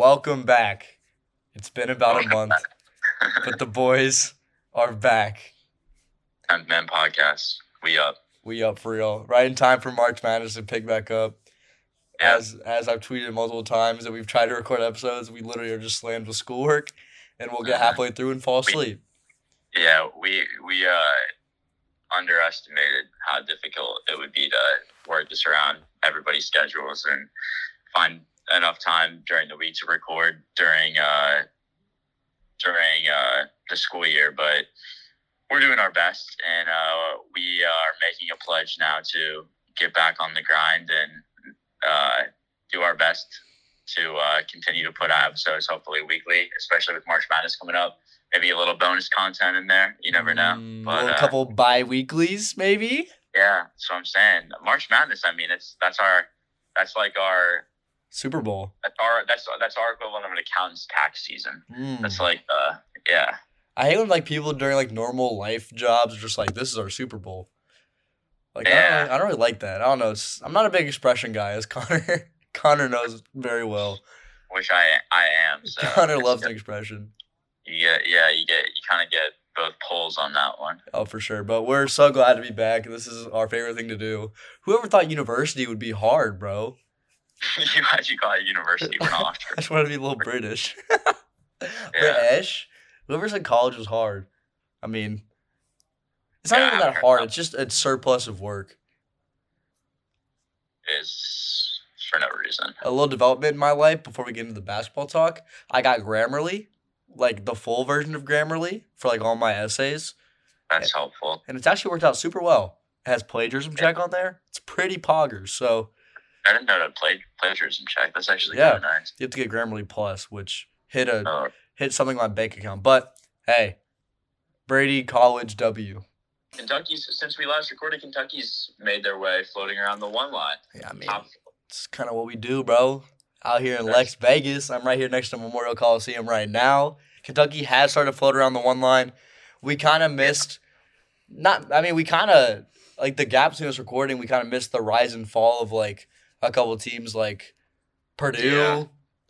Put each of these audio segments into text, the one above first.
welcome back. It's been about a month, but the boys are back. Tenth Man Podcast. We up. We up for real. Right in time for March Madness to pick back up. Yeah. As as I've tweeted multiple times that we've tried to record episodes, we literally are just slammed with schoolwork, and we'll get halfway through and fall We- asleep. Yeah, we we uh underestimated how difficult it would be to work this around everybody's schedules and find enough time during the week to record during uh during uh the school year, but we're doing our best and uh we are making a pledge now to get back on the grind and uh do our best to uh, continue to put out episodes hopefully weekly, especially with March Madness coming up. Maybe a little bonus content in there. You never know. Mm, But, a uh, couple bi weeklies, maybe. Yeah, that's what I'm saying. March Madness. I mean, it's that's our that's like our Super Bowl. that's our that's that's our equivalent of an accountant's tax season. Mm. That's like uh yeah I hate when like people during like normal life jobs are just like, "This is our Super Bowl." Like I, don't really, I don't really like that. I don't know. It's, I'm not a big expression guy, as Connor Connor knows very well. which I I am. So Connor loves an expression. You get yeah you get you kind of get both poles on that one. Oh, for sure. But we're so glad to be back. This is our favorite thing to do. Whoever thought university would be hard, bro? you actually got a university for an I Oxford. just want to be a little British. British. Whoever said college was hard. I mean, it's not Yeah, even that hard. It's just a surplus of work. Is for no reason. A little development in my life before we get into the basketball talk. I got Grammarly, like the full version of Grammarly for like all my essays, That's helpful. and it's actually worked out super well. It has plagiarism check on there. It's pretty poggers. So I didn't know that play, plagiarism check. That's actually Yeah. nice. you have to get Grammarly Plus, which hit a Oh, hit something on my bank account. But hey, Brady College W. Kentucky's since we last recorded, Kentucky's made their way floating around the one line. Yeah, I mean, Top, it's kind of what we do, bro. Out here in Lex Vegas, I'm right here next to Memorial Coliseum right now. Kentucky has started to float around the one line. We kind of missed, not. I mean, we kind of like the gaps in this recording. We kind of missed the rise and fall of like a couple teams like Purdue Yeah.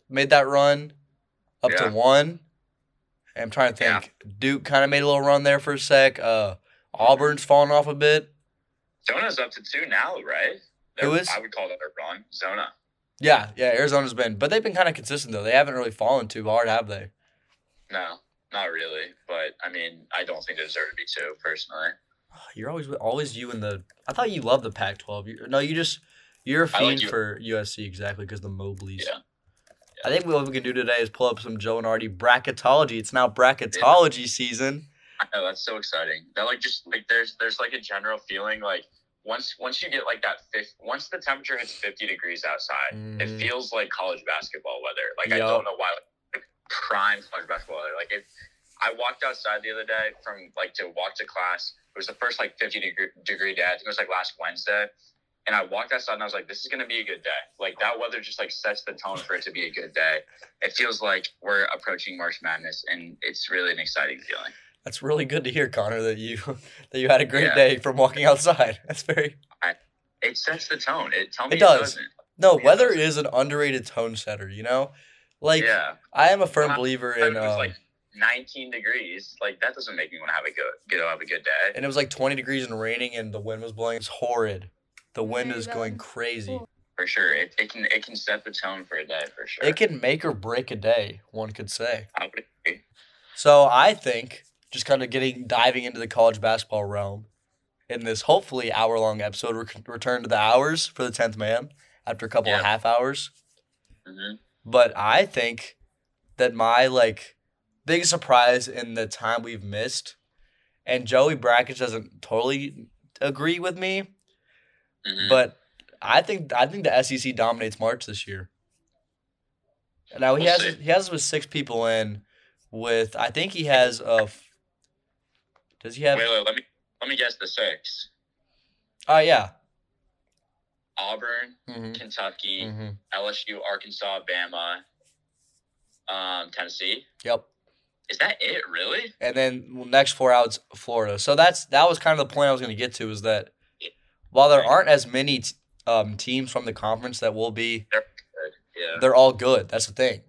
made that run up to one. I'm trying to Yeah. think. Duke kind of made a little run there for a sec. Uh, Auburn's fallen off a bit. Zona's up to two now, right? Who They're- is? I would call that a run. Zona. Yeah, yeah. Arizona's been, but they've been kind of consistent though. They haven't really fallen too hard, have they? No, not really. But I mean, I don't think they deserve to be two, personally. You're always always you in the. I thought you loved the Pac-12. You, no, you just you're a I like fiend you- for USC exactly because the Mobleys. Yeah. I think what we can do today is pull up some Joe Lunardi bracketology. It's now bracketology season. I know that's so exciting. That like just like there's there's like a general feeling like once once you get like that fifth once the temperature hits fifty degrees outside, Mhm. it feels like college basketball weather. Like I don't know why like prime college basketball weather. Like if I walked outside the other day from like to walk to class, it was the first like fifty degree degree day. I think it was like last Wednesday. And I walked outside and I was like, this is gonna be a good day. Like that weather just like sets the tone for it to be a good day. It feels like we're approaching March Madness and it's really an exciting feeling. That's really good to hear, Connor. That you that you had a great Yeah. day from walking outside. That's very it sets the tone. It tell me It it, does. doesn't. no weather that's- is an underrated tone setter. You know, like yeah, I am a firm Well, believer in. it was Um, like 19 degrees. Like that doesn't make me want to have a good, get have a good day. and it was like 20 degrees and raining, and the wind was blowing. It's horrid. The wind is going crazy. For sure, it, it can it can set the tone for a day for sure. It can make or break a day, one could say. I would agree. So I think just kind of getting diving into the college basketball realm in this hopefully hour long episode, re- return to the hours for the tenth man after a couple of half hours. hmm But I think that my like biggest surprise in the time we've missed, and Joey Brackets doesn't totally agree with me, hmm but I think I think the SEC dominates March this year. Now he We'll has see. he has with six people in, with I think he has a. Does he have? wait, wait, let me let me guess the six. Oh yeah. Auburn, hmm Kentucky, hmm LSU, Arkansas, Bama, um, Tennessee. Yep. Is that it? Really? And then next four outs, Florida. So that's that was kind of the point I was going to get to is that while there aren't as many t- um, teams from the conference that will be, They're good. Yeah. they're all good. That's the thing.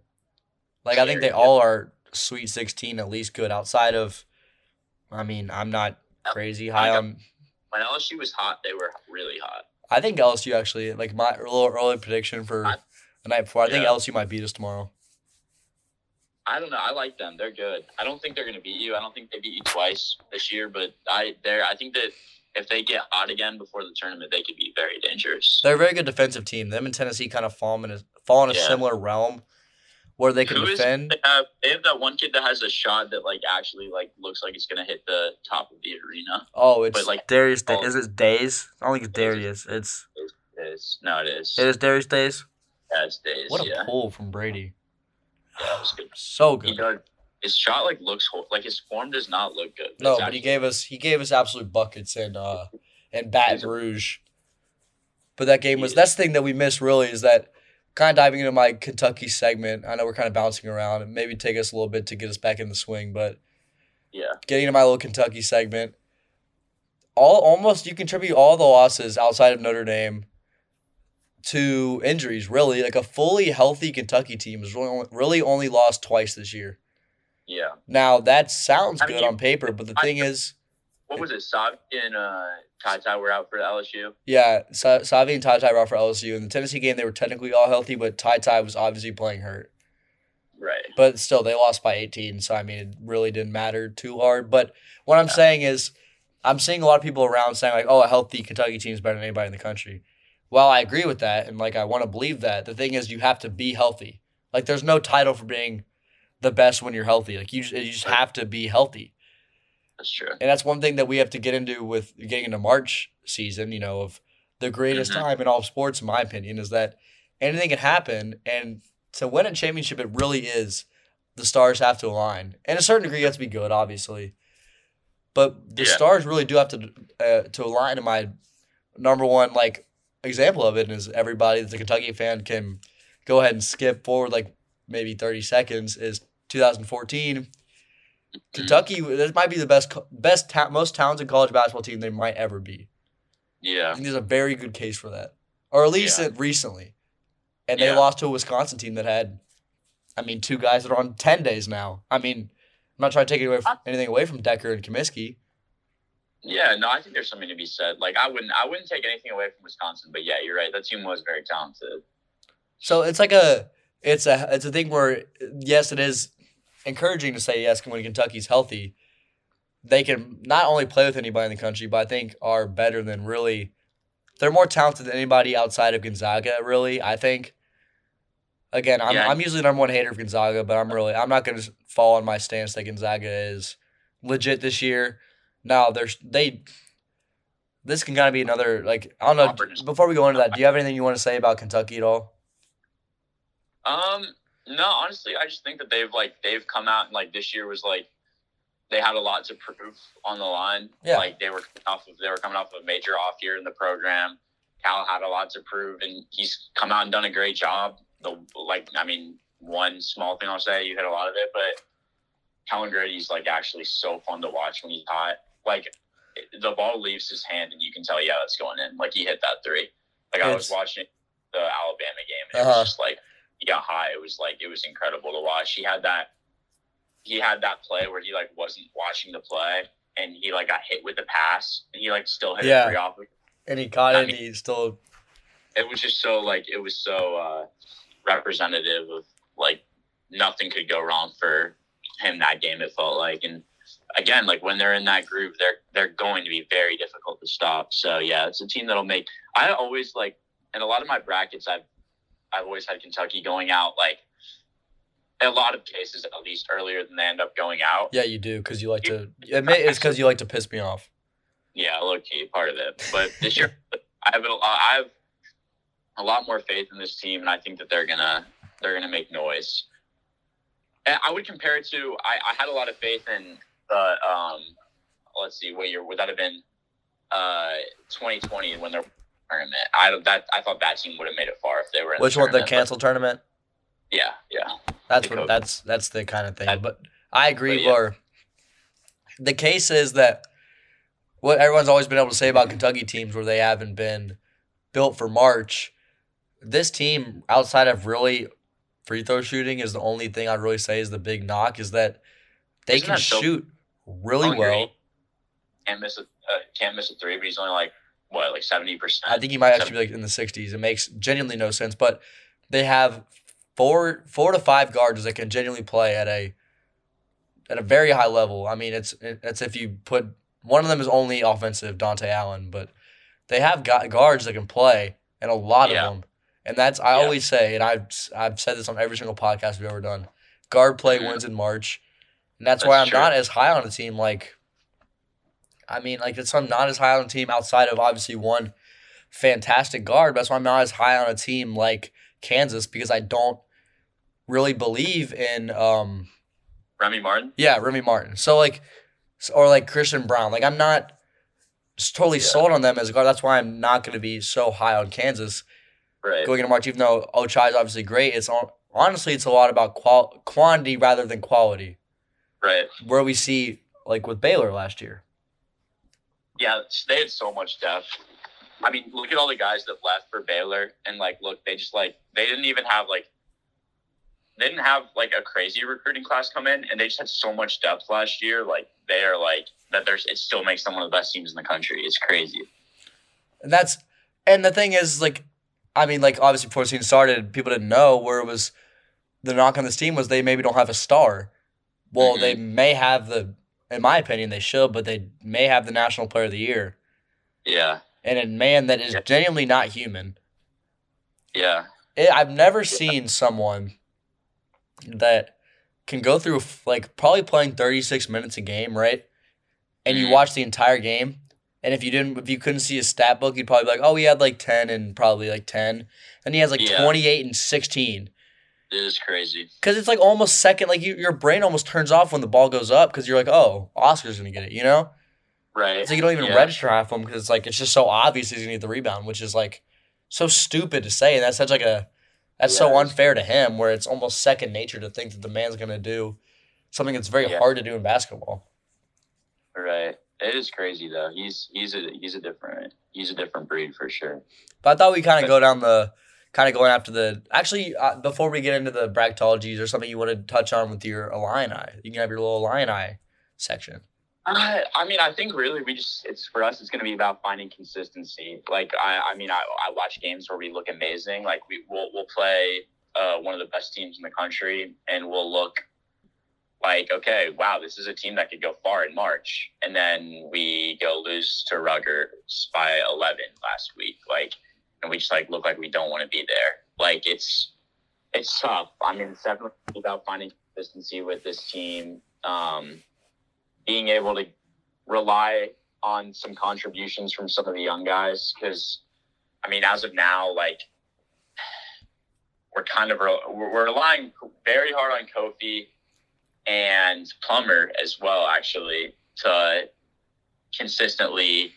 Like I think they all are Sweet 16 at least good. Outside of, I mean, I'm not crazy high on. When LSU was hot, they were really hot. I think LSU actually like my little early prediction for I- the night before. I think Yeah. LSU might beat us tomorrow. I don't know. I like them. They're good. I don't think they're going to beat you. I don't think they beat you twice this year, but I they're I think that if they get hot again before the tournament, they could be very dangerous. They're a very good defensive team. Them and Tennessee kind of fall in a fall in a Yeah. similar realm where they can Who is- defend. They have they have that one kid that has a shot that like actually like looks like it's going to hit the top of the arena. Oh, it's but, like, Darius. Da- oh. is it Days? I don't think it's Darius. It's It is no, it is. it is Darius Days. Yeah, it's days. What a yeah, pull from Brady. yeah, it was good. So He good. does. His shot like looks ho- like his form does not look good. No, but he gave us he gave us absolute buckets in uh in Baton Rouge. But that game was that's the thing that we missed really is that kind of diving into my Kentucky segment. I know we're kind of bouncing around and maybe take us a little bit to get us back in the swing, but yeah. getting into my little Kentucky segment, all almost you contribute all the losses outside of Notre Dame to injuries. Really, like a fully healthy Kentucky team has really only, really only lost twice this year. Yeah. Now that sounds I mean, good on paper, but the I- thing is, What was it? Sav and uh, Ty Ty were out for LSU. yeah, Sa- Savi and Ty Ty were out for LSU. In the Tennessee game, they were technically all healthy, but Ty Ty was obviously playing hurt. Right. But still, they lost by 18, so I mean, it really didn't matter too hard. But what I'm Yeah. saying is, I'm seeing a lot of people around saying like, "Oh, a healthy Kentucky team is better than anybody in the country." Well, I agree with that, and like I want to believe that, the thing is, you have to be healthy. Like, there's no title for being the best when you're healthy. Like, you just, you just have to be healthy. That's true. And that's one thing that we have to get into with getting into March season, you know, of the greatest Mhm. time in all sports, in my opinion, is that anything can happen. And to win a championship, it really is the stars have to align. And a certain degree, you have to be good, obviously. But the Yeah. stars really do have to uh, to align. And my number one like example of it is everybody that's a Kentucky fan can go ahead and skip forward like maybe thirty seconds. Is 2014 mm-hmm. Kentucky, this might be the best, best, ta- most talented college basketball team they might ever be. I Yeah. think there's a very good case for that, or at least Yeah. recently. And they Yeah. lost to a Wisconsin team that had, I mean, two guys that are on ten days now. I mean, I'm not trying to take away from, anything away from Dekker and Kaminsky. Yeah. No, I think there's something to be said. Like I wouldn't I wouldn't take anything away from Wisconsin, but yeah, you're right. That team was very talented. So it's like a, it's a, it's a thing where yes, it is encouraging to say yes when Kentucky's healthy. They can not only play with anybody in the country, but I think are better than really. They're more talented than anybody outside of Gonzaga. Really, I think. Again, I'm, Yeah. I'm usually the number one hater of Gonzaga, but I'm really I'm not going to fall on my stance that Gonzaga is legit this year. Now there's they. This can kind of be another like I don't know. Before we go into that, do you have anything you want to say about Kentucky at all? Um, no, honestly, I just think that they've like they've come out and like this year was like they had a lot to prove on the line. Yeah. Like they were off of they were coming off of a major off year in the program. Cal had a lot to prove, and he's come out and done a great job. The like, I mean, one small thing I'll say, you hit a lot of it, but Kellan Grady's like actually so fun to watch when he's hot. Like the ball leaves his hand, and you can tell, yeah, it's going in. Like he hit that three. Like I was watching the Alabama game, and it Uh-huh. was just like he got high. It was like it was incredible to watch. He had that he had that play where he like wasn't watching the play and he like got hit with the pass and he like still hit Yeah. three off. And he caught I it. and he still It was just so like it was so uh representative of like nothing could go wrong for him that game it felt like and again like when they're in that group they're they're going to be very difficult to stop so yeah it's a team that'll make i always like in a lot of my brackets i've i've always had kentucky going out like a lot of cases at least earlier than they end up going out. Yeah, you do because you like to admit it's because you like to piss me off. yeah low key part of it. But this year i have a, i have a lot more faith in this team and i think that they're gonna they're gonna make noise. And i would compare it to i, I had a lot of faith in the um let's see what year would that have been uh 2020 when they're tournament i that i thought that team would have made it far if they were in Which the one? The canceled tournament. yeah yeah That's the what. That's that's the kind of thing. But I agree. but yeah. The case is that what everyone's always been able to say about Kentucky teams where they haven't been built for March. This team, outside of really free throw shooting is the only thing I'd really say is the big knock is that they Isn't can that shoot really well. Can't miss a uh, can't miss a three, but he's only like what, like seventy percent. I think he might actually be like in the 60s. It makes genuinely no sense, but they have four four to five guards that can genuinely play at a at a very high level. I mean, it's it's if you put one of them is only offensive, Dontaie Allen, but they have got guards that can play, and a lot Yeah. of them. And that's I Yeah. always say, and I've I've said this on every single podcast we've ever done. Guard play Mhm. wins in March, and that's, why I'm true. not as high on a team like. I mean, like it's I'm not as high on a team outside of obviously one fantastic guard. But that's why I'm not as high on a team like Kansas because I don't really believe in um Remy Martin. yeah Remy Martin. So like or like Christian Braun. Like I'm not totally Yeah. sold on them as a guard. That's why I'm not going to be so high on Kansas Right. going into March. Even though Ochai is obviously great, it's on, honestly it's a lot about qual- quantity rather than quality. Right. Where we see like with Baylor last year. Yeah, they had so much depth. I mean, look at all the guys that left for Baylor, and like, look, they just like they didn't even have like they didn't have like a crazy recruiting class come in, and they just had so much depth last year. Like they are like that. There's it still makes them one of the best teams in the country. It's crazy. And that's and the thing is like I mean like obviously before the season started, people didn't know where it was the knock on this team was they maybe don't have a star. Well, Mhm. they may have the in my opinion they should, but they may have the national player of the year. Yeah, And a man that is Yeah. genuinely not human. yeah, It, I've never seen someone that can go through like probably playing 36 minutes a game, right? And you Mhm. watch the entire game, and if you didn't, if you couldn't see his stat book, you'd probably be like, oh, he had like 10 and probably like 10. And he has like Yeah. 28 and 16. It is crazy. Because it's like almost second, like you, your brain almost turns off when the ball goes up because you're like, oh, Oscar's going to get it, you know? Right. It's like you don't even Yeah. register half of them because it's like, it's just so obvious he's going to get the rebound, which is like so stupid to say. And that's such like a, that's so unfair to him where it's almost second nature to think that the man's going to do something that's very Yeah. hard to do in basketball. Right. It is crazy though. He's he's a he's a different he's a different breed for sure. But I thought we kind of go down the, kind of going after the, actually, uh, before we get into the bracketologies or something you want to touch on with your Illini, you can have your little Illini section. Uh, I mean, I think really we just it's for us. It's going to be about finding consistency. Like I, I mean, I, I watch games where we look amazing. Like we we'll, we'll play uh, one of the best teams in the country, and we'll look like okay, wow, this is a team that could go far in March, and then we go lose to Rutgers by eleven last week. Like, and we just like look like we don't want to be there. Like it's it's tough. I mean, it's definitely about finding consistency with this team. Um, being able to rely on some contributions from some of the young guys because i mean as of now like we're kind of re- we're we're relying very hard on kofi and plummer as well actually to consistently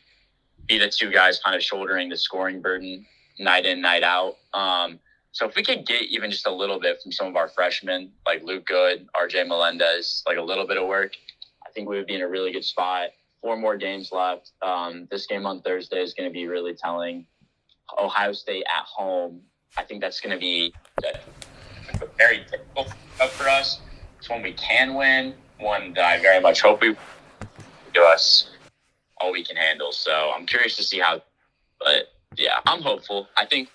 be the two guys kind of shouldering the scoring burden night in night out um so if we could get even just a little bit from some of our freshmen like luke goode rj melendez like a little bit of work I think we would be in a really good spot. Four more games left. Um, this game on Thursday is going to be really telling. Ohio State at home. I think that's going to be very difficult for us. It's one we can win. One that I very much hope we do us all we can handle. So I'm curious to see how. But yeah, I'm hopeful. I think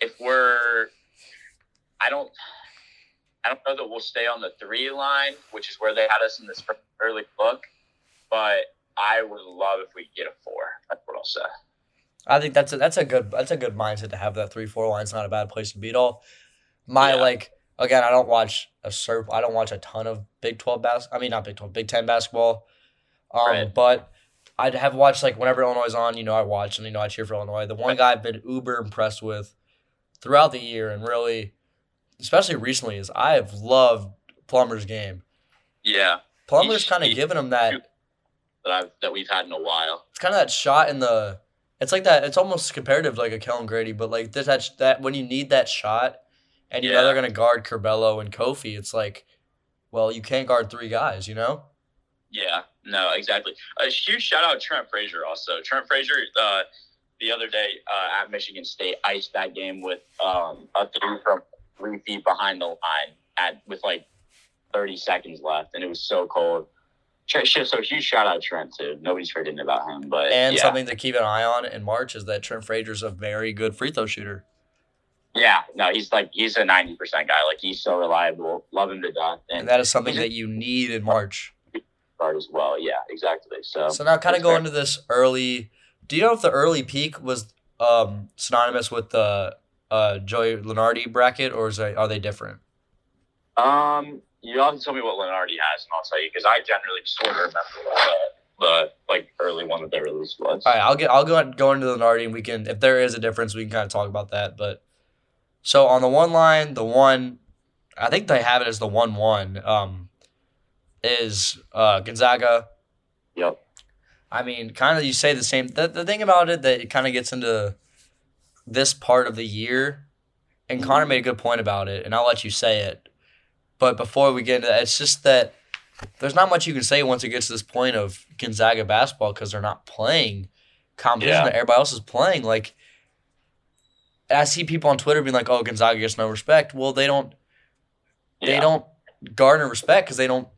if we're, I don't. I don't know that we'll stay on the three line, which is where they had us in this early book, but I would love if we get a four. That's what I'll say. I think that's a, that's a good that's a good mindset to have that three four line. It's not a bad place to be at all. My Yeah. like again, I don't watch a surf. I don't watch a ton of Big Twelve bas. I mean, not Big Twelve, Big Ten basketball. Um, Right. but I'd have watched like whenever Illinois is on. You know, I watch and you know I cheer for Illinois. The one guy I've been uber impressed with throughout the year and really, especially recently, is I have loved Plummer's game. Yeah, Plummer's kind of given him that. that I've that we've had in a while. it's kind of that shot in the it's like that it's almost comparative to like a Kellan Grady, but like this that that when you need that shot and you know Yeah. they're gonna guard Curbelo and Kofi, it's like, well, you can't guard three guys, you know? Yeah, no, exactly. A huge shout out to Trent Frazier also. Trent Frazier, uh, the other day uh, at Michigan State, iced that game with um, a three from three feet behind the line at with like 30 seconds left, and it was so cold. So huge shout out Trent too. Nobody's forgetting about him, but And yeah. something to keep an eye on in March is that Trent Frazier's a very good free throw shooter. Yeah, no, he's like he's a 90 percent guy. Like he's so reliable. Love him to death, and, And that is something that you need in March. Guard as well. Yeah, exactly. So So now kind of go fair. into this early do you know if the early peek was um synonymous with the uh Joey Lunardi bracket or is they, are they different? Um, you have to tell me what Lunardi has, and I'll tell you because I generally just sort of remember the, the like early one that they released was. All right, I'll get I'll go go into the Nardi and we can if there is a difference we can kind of talk about that. But so on the one line, the one I think they have it as the one one um is uh Gonzaga. Yep. I mean, kind of you say the same. The, the thing about it that it kind of gets into this part of the year, and Connor made a good point about it, and I'll let you say it. But before we get into that, it's just that there's not much you can say once it gets to this point of Gonzaga basketball because they're not playing competition Yeah. that everybody else is playing. Like, I see people on Twitter being like, "Oh, Gonzaga gets no respect." Well, they don't. They Yeah. don't garner respect because they don't.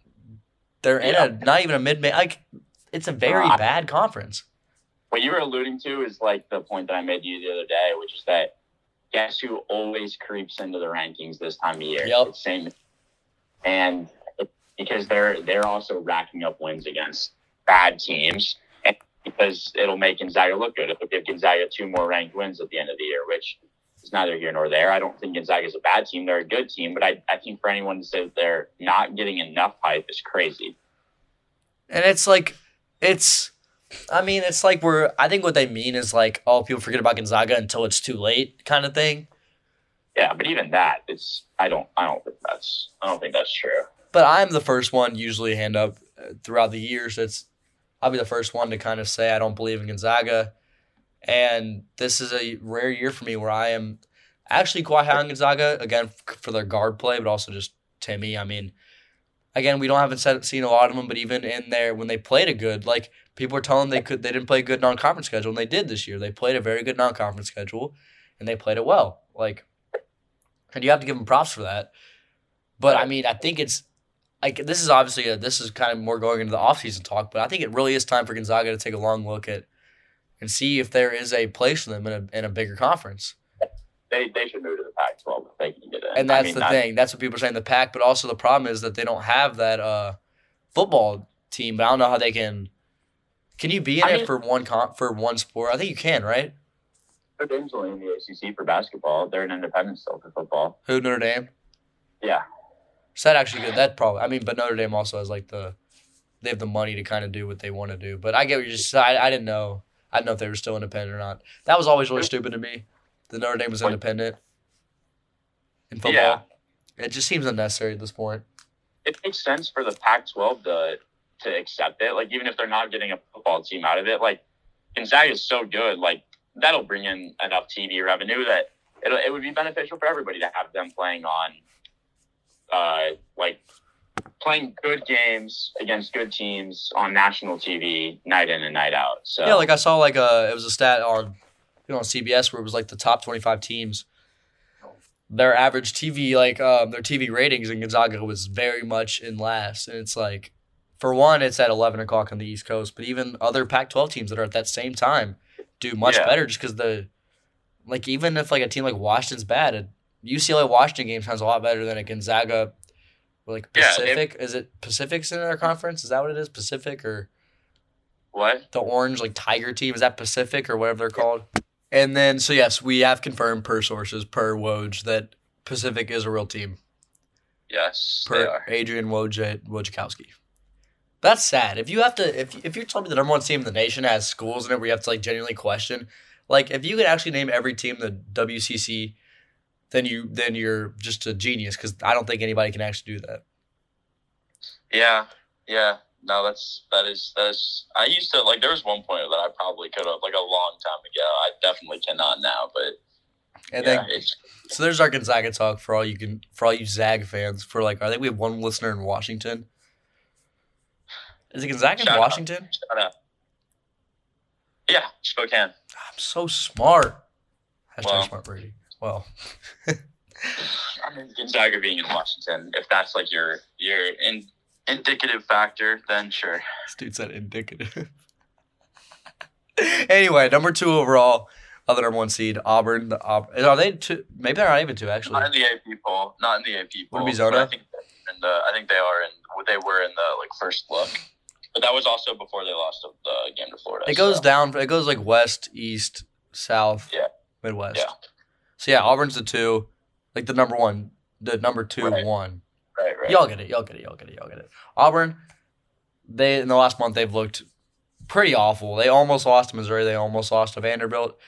They're in a not even a mid like. It's a very Uh, bad conference. What you were alluding to is like the point that I made to you the other day, which is that guess who always creeps into the rankings this time of year? Yep. Same, and because they're they're also racking up wins against bad teams, and because it'll make Gonzaga look good. It'll give Gonzaga two more ranked wins at the end of the year, which is neither here nor there. I don't think Gonzaga is a bad team; they're a good team, but I I think for anyone to say that they're not getting enough hype is crazy. And it's like, it's, I mean, it's like we're, I think what they mean is like, oh, people forget about Gonzaga until it's too late kind of thing. Yeah, but even that, it's I don't I don't think that's I don't think that's true. But I'm the first one usually hand up uh, throughout the years. It's, I'll be the first one to kind of say I don't believe in Gonzaga. And this is a rare year for me where I am actually quite high on Gonzaga, again, for their guard play, but also just Timmy. I mean, again, we don't haven't seen a lot of them, but even in there, when they played a good, like, people were telling them they could they didn't play a good non-conference schedule, and they did this year. They played a very good non-conference schedule, and they played it well. Like, and you have to give them props for that. But I mean, I think it's like this is obviously a, this is kind of more going into the offseason talk, but I think it really is time for Gonzaga to take a long look at and see if there is a place for them in a in a bigger conference. They they should move to the Pac-12 if they can get in. And that's I mean, the thing. That's what people are saying the pack, but also the problem is that they don't have that uh football team. But I don't know how they can. Can you be in I it mean- for one con for one sport? I think you can, right? Notre Dame's only in the ACC for basketball. They're an independent still for football. Who Notre Dame? Yeah, Is that actually good? That probably. I mean, but Notre Dame also has like the, they have the money to kind of do what they want to do. But I get what you're just. I, I didn't know. I didn't know if they were still independent or not. That was always really stupid to me. The Notre Dame was independent in football. Yeah. It just seems unnecessary at this point. it makes sense for the Pac-12 to to accept it. Like even if they're not getting a football team out of it, like Gonzaga is so good, like that'll bring in enough TV revenue that it it would be beneficial for everybody to have them playing on, uh, like playing good games against good teams on national TV night in and night out. So Yeah, like I saw like a it was a stat on you know on CBS where it was like the top twenty five teams. Their average TV like um their TV ratings in Gonzaga was very much in last, and it's like, for one, it's at eleven o'clock on the East Coast, but even other Pac twelve teams that are at that same time do much Yeah. better just because the, like even if like a team like Washington's bad, a UCLA Washington game sounds a lot better than a Gonzaga. Like Yeah, they- Pacific, is it Pacific's in their conference? Is that what it is? Pacific or what? the orange like tiger team is that pacific or whatever they're called and then so yes we have confirmed per sources per woj that pacific is a real team Yes, they per are. adrian woj wojnarowski that's sad if you have to if, if you're telling me the number one team in the nation has schools in it where you have to like genuinely question like if you could actually name every team the wcc then you then you're just a genius because i don't think anybody can actually do that Yeah, yeah. No, that's that is that is. I used to like. There was one point that I probably could have like a long time ago. I definitely cannot now, but and yeah, then So there's our Gonzaga talk for all you can for all you Zag fans. For like, I think we have one listener in Washington. Is it Gonzaga in Shout out. Washington? Yeah, Spokane. I'm so smart. Hashtag Well. smart Brady. Well, I mean, Gonzaga being in Washington, if that's like your your in, indicative factor, then sure. This dude said indicative. anyway, number two overall, other number one seed, Auburn. The are they two? Maybe they're not even two actually. Not in the AP poll. Not in the AP Would it poll. be Zona? I think in the, I think they are in. They were in the like first look, but that was also before they lost the game to Florida. It goes so. down. It goes like west, east, south, Yeah. Midwest. Yeah. So yeah, Auburn's the two, like the number one, the number two Right. one. Right, right. Y'all get it. Y'all get it. Y'all get it. Y'all get it. Auburn, they in the last month they've looked pretty awful. They almost lost to Missouri. They almost lost to Vanderbilt.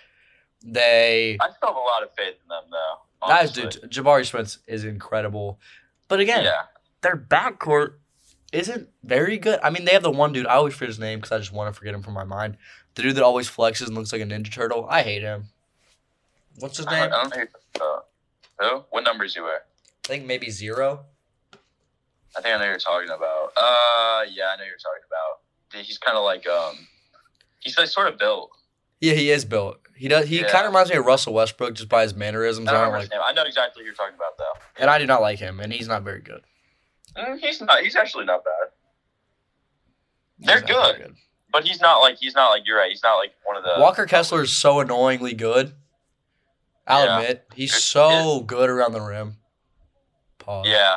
They I still have a lot of faith in them, though. guys, dude, Jabari Smith is incredible, but again, Yeah. their backcourt isn't very good. I mean, they have the one dude. I always forget his name because I just want to forget him from my mind. The dude that always flexes and looks like a Ninja Turtle. I hate him. What's his I name? I don't think. Uh, who? What numbers you wear? I think maybe zero. I think I know who you're talking about. Uh, yeah, I know who you're talking about. He's kind of like um, he's like sort of built. Yeah, he is built. He does. He Yeah. kind of reminds me of Russell Westbrook just by his mannerisms. I I don't don't like. I know exactly who you're talking about though. and I do not like him, and he's not very good. Mm, he's not. He's actually not bad. He's They're not very good. But he's not like he's not like you're right. He's not like one of the Walker Kessler is so annoyingly good. I'll Yeah. admit he's so good around the rim. Pause. Yeah.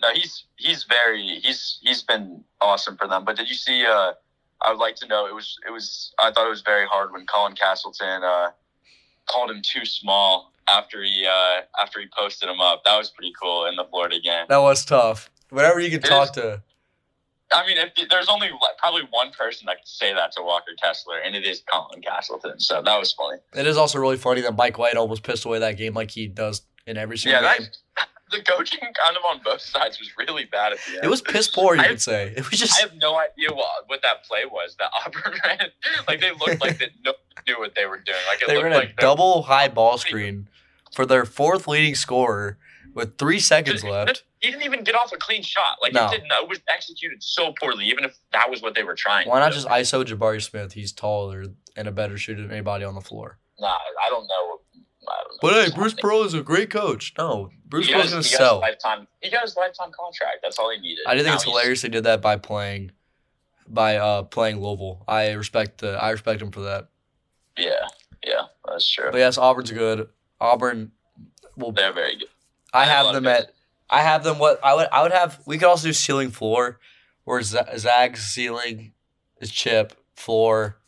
No, he's he's very he's he's been awesome for them. But did you see? Uh, I would like to know. It was it was. I thought it was very hard when Colin Castleton uh, called him too small after he uh, after he posted him up. That was pretty cool in the Florida game. That was tough. Whenever you can It talk is- to, I mean, if there's only like, probably one person that could say that to Walker Kessler, and it is Colin Castleton. So that was funny. it is also really funny that Mike White almost pissed away that game like he does in every single Yeah, game. that, the coaching kind of on both sides was really bad at the end. It was piss poor, you I- could say. It was just I have no idea what, what that play was that Auburn ran. Like they looked like they no knew what they were doing. Like it they were in a like double high ball screen for their fourth leading scorer with three seconds left. He didn't even get off a clean shot. Like No. it didn't. It was executed so poorly. Even if that was what they were trying. Why to not do. just ISO Jabari Smith? He's taller and a better shooter than anybody on the floor. Nah, I don't know. I don't know But what's hey, Bruce. Pearl is a great coach. No, Bruce He Pearl's got gonna his- he sell. Lifetime. He got his lifetime contract. That's all he needed. I do think Now it's he's- hilarious they did that by playing, by uh playing Louisville. I respect the I respect him for that. Yeah, yeah, that's true. But yes, Auburn's good. Auburn. Well, They're very good. I I have them it. at. I have them. What I would. I would have. We could also do ceiling floor, where Z- Zag's ceiling is chip floor.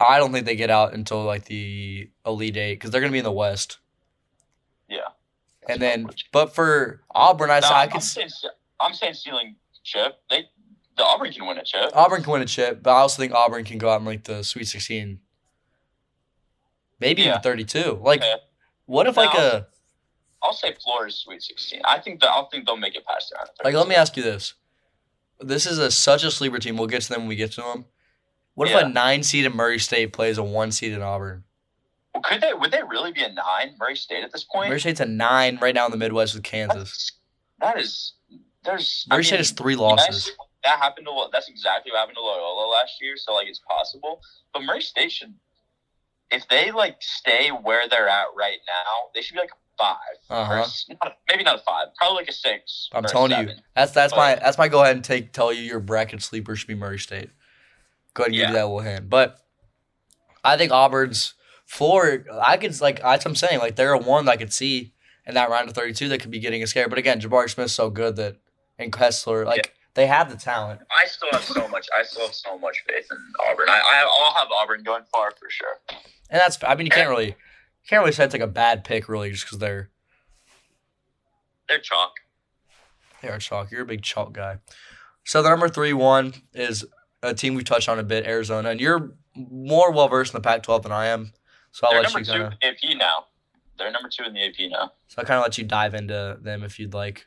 I don't think they get out until like the elite eight because they're gonna be in the West. Yeah. And then, but for Auburn, I, No, I I'm, saying, I'm saying ceiling chip. They the Auburn can win a chip. Auburn can win a chip, but I also think Auburn can go out in like the Sweet Sixteen, maybe Yeah. even thirty-two. Like, Okay. what if like a I'll say Florida's Sweet 16. I think that I think they'll make it past the round. of like? Let me ask you this: This is a such a sleeper team. We'll get to them when we get to them. What if a nine seed in Murray State plays a one seed in Auburn? Well, could they? Would they really be a nine? Murray State at this point? Murray State's a nine right now in the Midwest with Kansas. That's, that is. There's. I Murray State has three losses. that happened to. That's exactly what happened to Loyola last year. So like, it's possible. But Murray State should, if they like stay where they're at right now, they should be like a five. uh-huh. s- not maybe not a five. Probably like a six. I'm telling you, that's that's my that's my go ahead and take tell you your bracket sleeper should be Murray State. Go ahead and give Yeah. you that little hint, but I think Auburn's floor. I could like that's what I'm saying. Like they're a one that I could see in that round of 32 that could be getting a scare. But again, Jabari Smith's so good that and Kessler like they have the talent. I still have so much. I still have so much faith in Auburn. I, I I'll have Auburn going far for sure. And that's I mean you can't really can't really say it's like a bad pick really just because they're They're chalk. they are chalk. You're a big chalk guy. So the number three one is a team we touched on a bit, Arizona, and you're more well versed in the Pac-12 than I am. So I'll They're let you two kind of in the AP now. They're number two in the AP now. so I'll kind of let you dive into them if you'd like.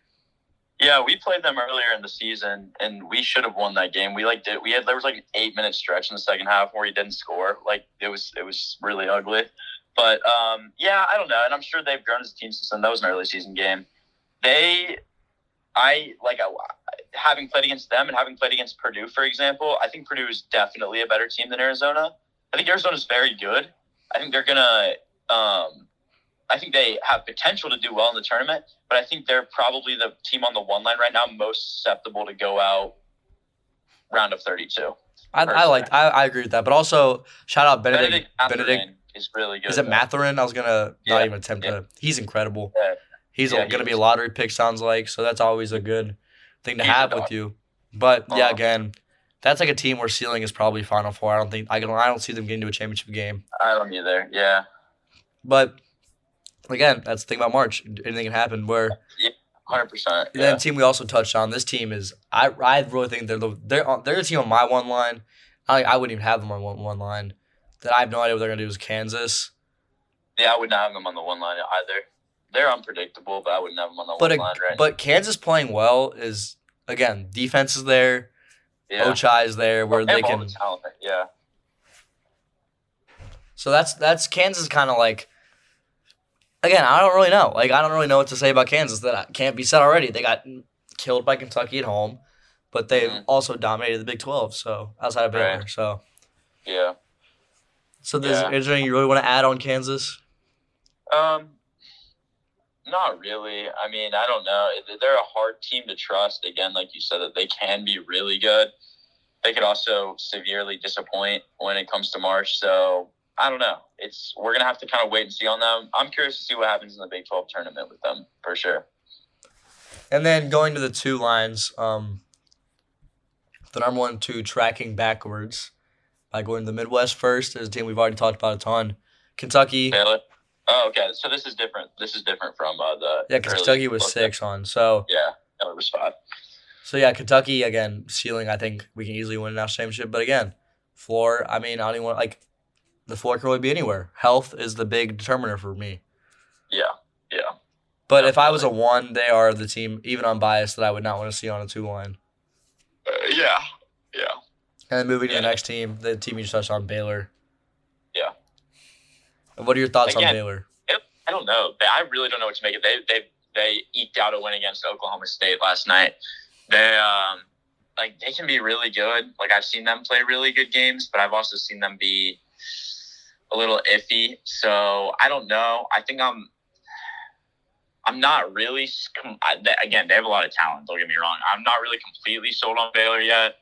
Yeah, we played them earlier in the season, and we should have won that game. We like did. We had there was like an eight minute stretch in the second half where he didn't score. Like it was it was really ugly. But um, yeah, I don't know, and I'm sure they've grown as a team since then. That was an early season game. They, I like I, having played against them and having played against Purdue, for example. I think Purdue is definitely a better team than Arizona. I think Arizona's very good. I think they're gonna um, I think they have potential to do well in the tournament, but I think they're probably the team on the one line right now most susceptible to go out round of 32. I, I like I, I agree with that, but also shout out Benedict. Benedict, Benedict, Is really good. is it. Mathurin? I was gonna Yeah, not even attempt yeah. to. He's incredible. Yeah. He's Yeah, he gonna be a lottery pick. Sounds like so. That's always a good thing to He's have with you. But yeah, Uh-huh. again, that's like a team where ceiling is probably Final Four. I don't think I can. I don't see them getting to a championship game. I don't either. Yeah, But again, that's the thing about March. Anything can happen. Where Yeah. hundred percent. then team we also touched on. This team is I I really think they're the they're on- they're a team on my one line. I I wouldn't even have them on one one line. That I have no idea what they're gonna do is Kansas. yeah. I would not have them on the one line either. They're unpredictable, but I wouldn't have them on the But one a, line right. but Kansas playing well is again defense is there. yeah, Ochai is there where They they can. the talent. Yeah, So that's that's Kansas kind of like. Again, I don't really know. Like I don't really know what to say about Kansas that can't be said already. They got killed by Kentucky at home, but they've Mhm. also dominated the Big Twelve. So outside of Baylor, Right. so yeah. So there's, Yeah. anything you really want to add on Kansas? Um, not really. I mean, I don't know. They're a hard team to trust. Again, like you said, that they can be really good. They could also severely disappoint when it comes to March. So I don't know. It's we're gonna have to kind of wait and see on them. I'm curious to see what happens in the Big Twelve tournament with them for sure. And then going to the two lines, um, the number one, two tracking backwards by going to the Midwest first is a team we've already talked about a ton. Kentucky, Baylor. Oh, okay. So this is different. This is different from uh, the yeah, Kentucky was six on. So Yeah, Baylor was five. so yeah, Kentucky again ceiling. I think we can easily win a national championship. But again, floor. I mean, I don't even want like the floor can really be anywhere. Health is the big determiner for me. Yeah, yeah. But if I was a one, they are the team, even unbiased, that I would not want to see on a two line. Uh, yeah. And then moving to the next team, the team you just touched on, Baylor. Yeah. And what are your thoughts on Again, Baylor? I don't know. I really don't know what to make of. it. They they they eked out a win against Oklahoma State last night. They um like they can be really good. Like I've seen them play really good games, but I've also seen them be a little iffy. So I don't know. I think I'm I'm not really s- com- I- they- again. They have a lot of talent. Don't get me wrong. I'm not really completely sold on Baylor yet.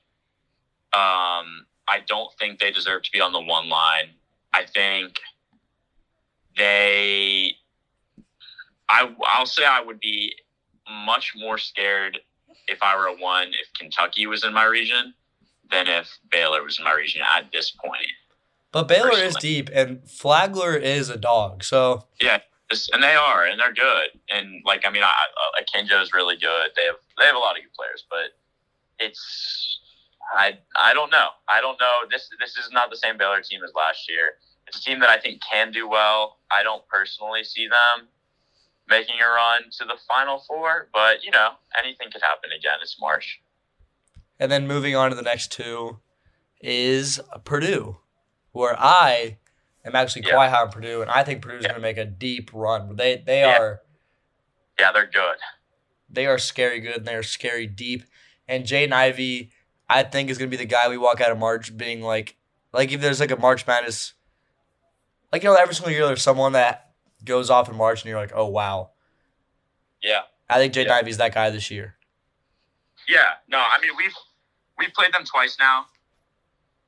Um, I don't think they deserve to be on the one line. I think they I I'll say I would be much more scared if I were a one if Kentucky was in my region than if Baylor was in my region at this point. But Baylor is deep, and Flagler is a dog. So yeah, And they are, and they're good. And like I mean, I, I Akinjo is really good. They have they have a lot of good players, but it's I I don't know. I don't know. This this is not the same Baylor team as last year. It's a team that I think can do well. I don't personally see them making a run to the Final Four, but you know anything could happen again. It's March. and then moving on to the next two is Purdue, where I am actually Yeah. quite high on Purdue, and I think Purdue's Yeah. going to make a deep run. They they Yeah. are Yeah, they're good. they are scary good and they're scary deep. And Jaden Ivey, I think, is gonna be the guy we walk out of March being like, like if there's like a March Madness, like you know, every single year there's someone that goes off in March and you're like, oh wow. Yeah. I think Jaden Yeah. Ivey's that guy this year. Yeah, no, I mean we've we've played them twice now.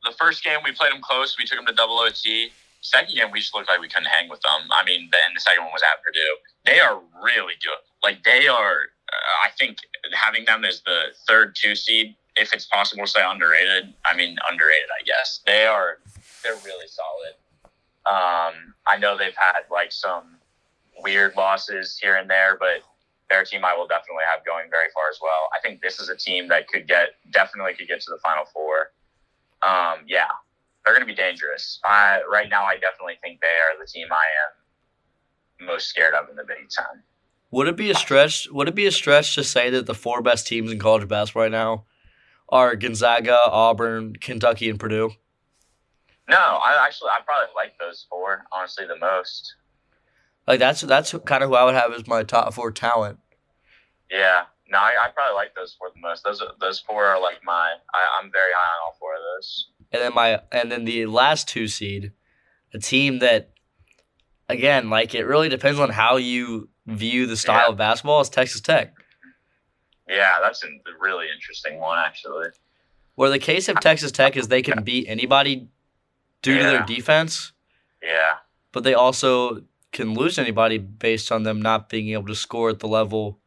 The first game we played them close. We took them to double OT. Second game we just looked like we couldn't hang with them. I mean, then the second one was at Purdue. They are really good. Like they are. Uh, I think having them as the third two seed, if it's possible to say underrated. I mean underrated, I guess. They are. They're really solid. Um, I know they've had like some weird losses here and there, but they're a team I will definitely have going very far as well. I think this is a team that could get definitely could get to the final four. Um, yeah, they're going to be dangerous. I, right now, I definitely think they are the team I am most scared of in the Big Ten. Would it be a stretch? Would it be a stretch to say that the four best teams in college basketball right now are Gonzaga, Auburn, Kentucky, and Purdue? No, I actually I probably like those four honestly the most. Like that's that's kind of who I would have as my top four talent. Yeah, no, I, I probably like those four the most. Those are- those four are like my. I, I'm very high on all four of those. And then my and then the last two seed, a team that again, like it really depends on how you view the style Yeah. of basketball. It's Texas Tech. Yeah, that's a really interesting one, actually. Where the case of Texas Tech is they can beat anybody due to their defense, Yeah, but they also can lose anybody based on them not being able to score at the level.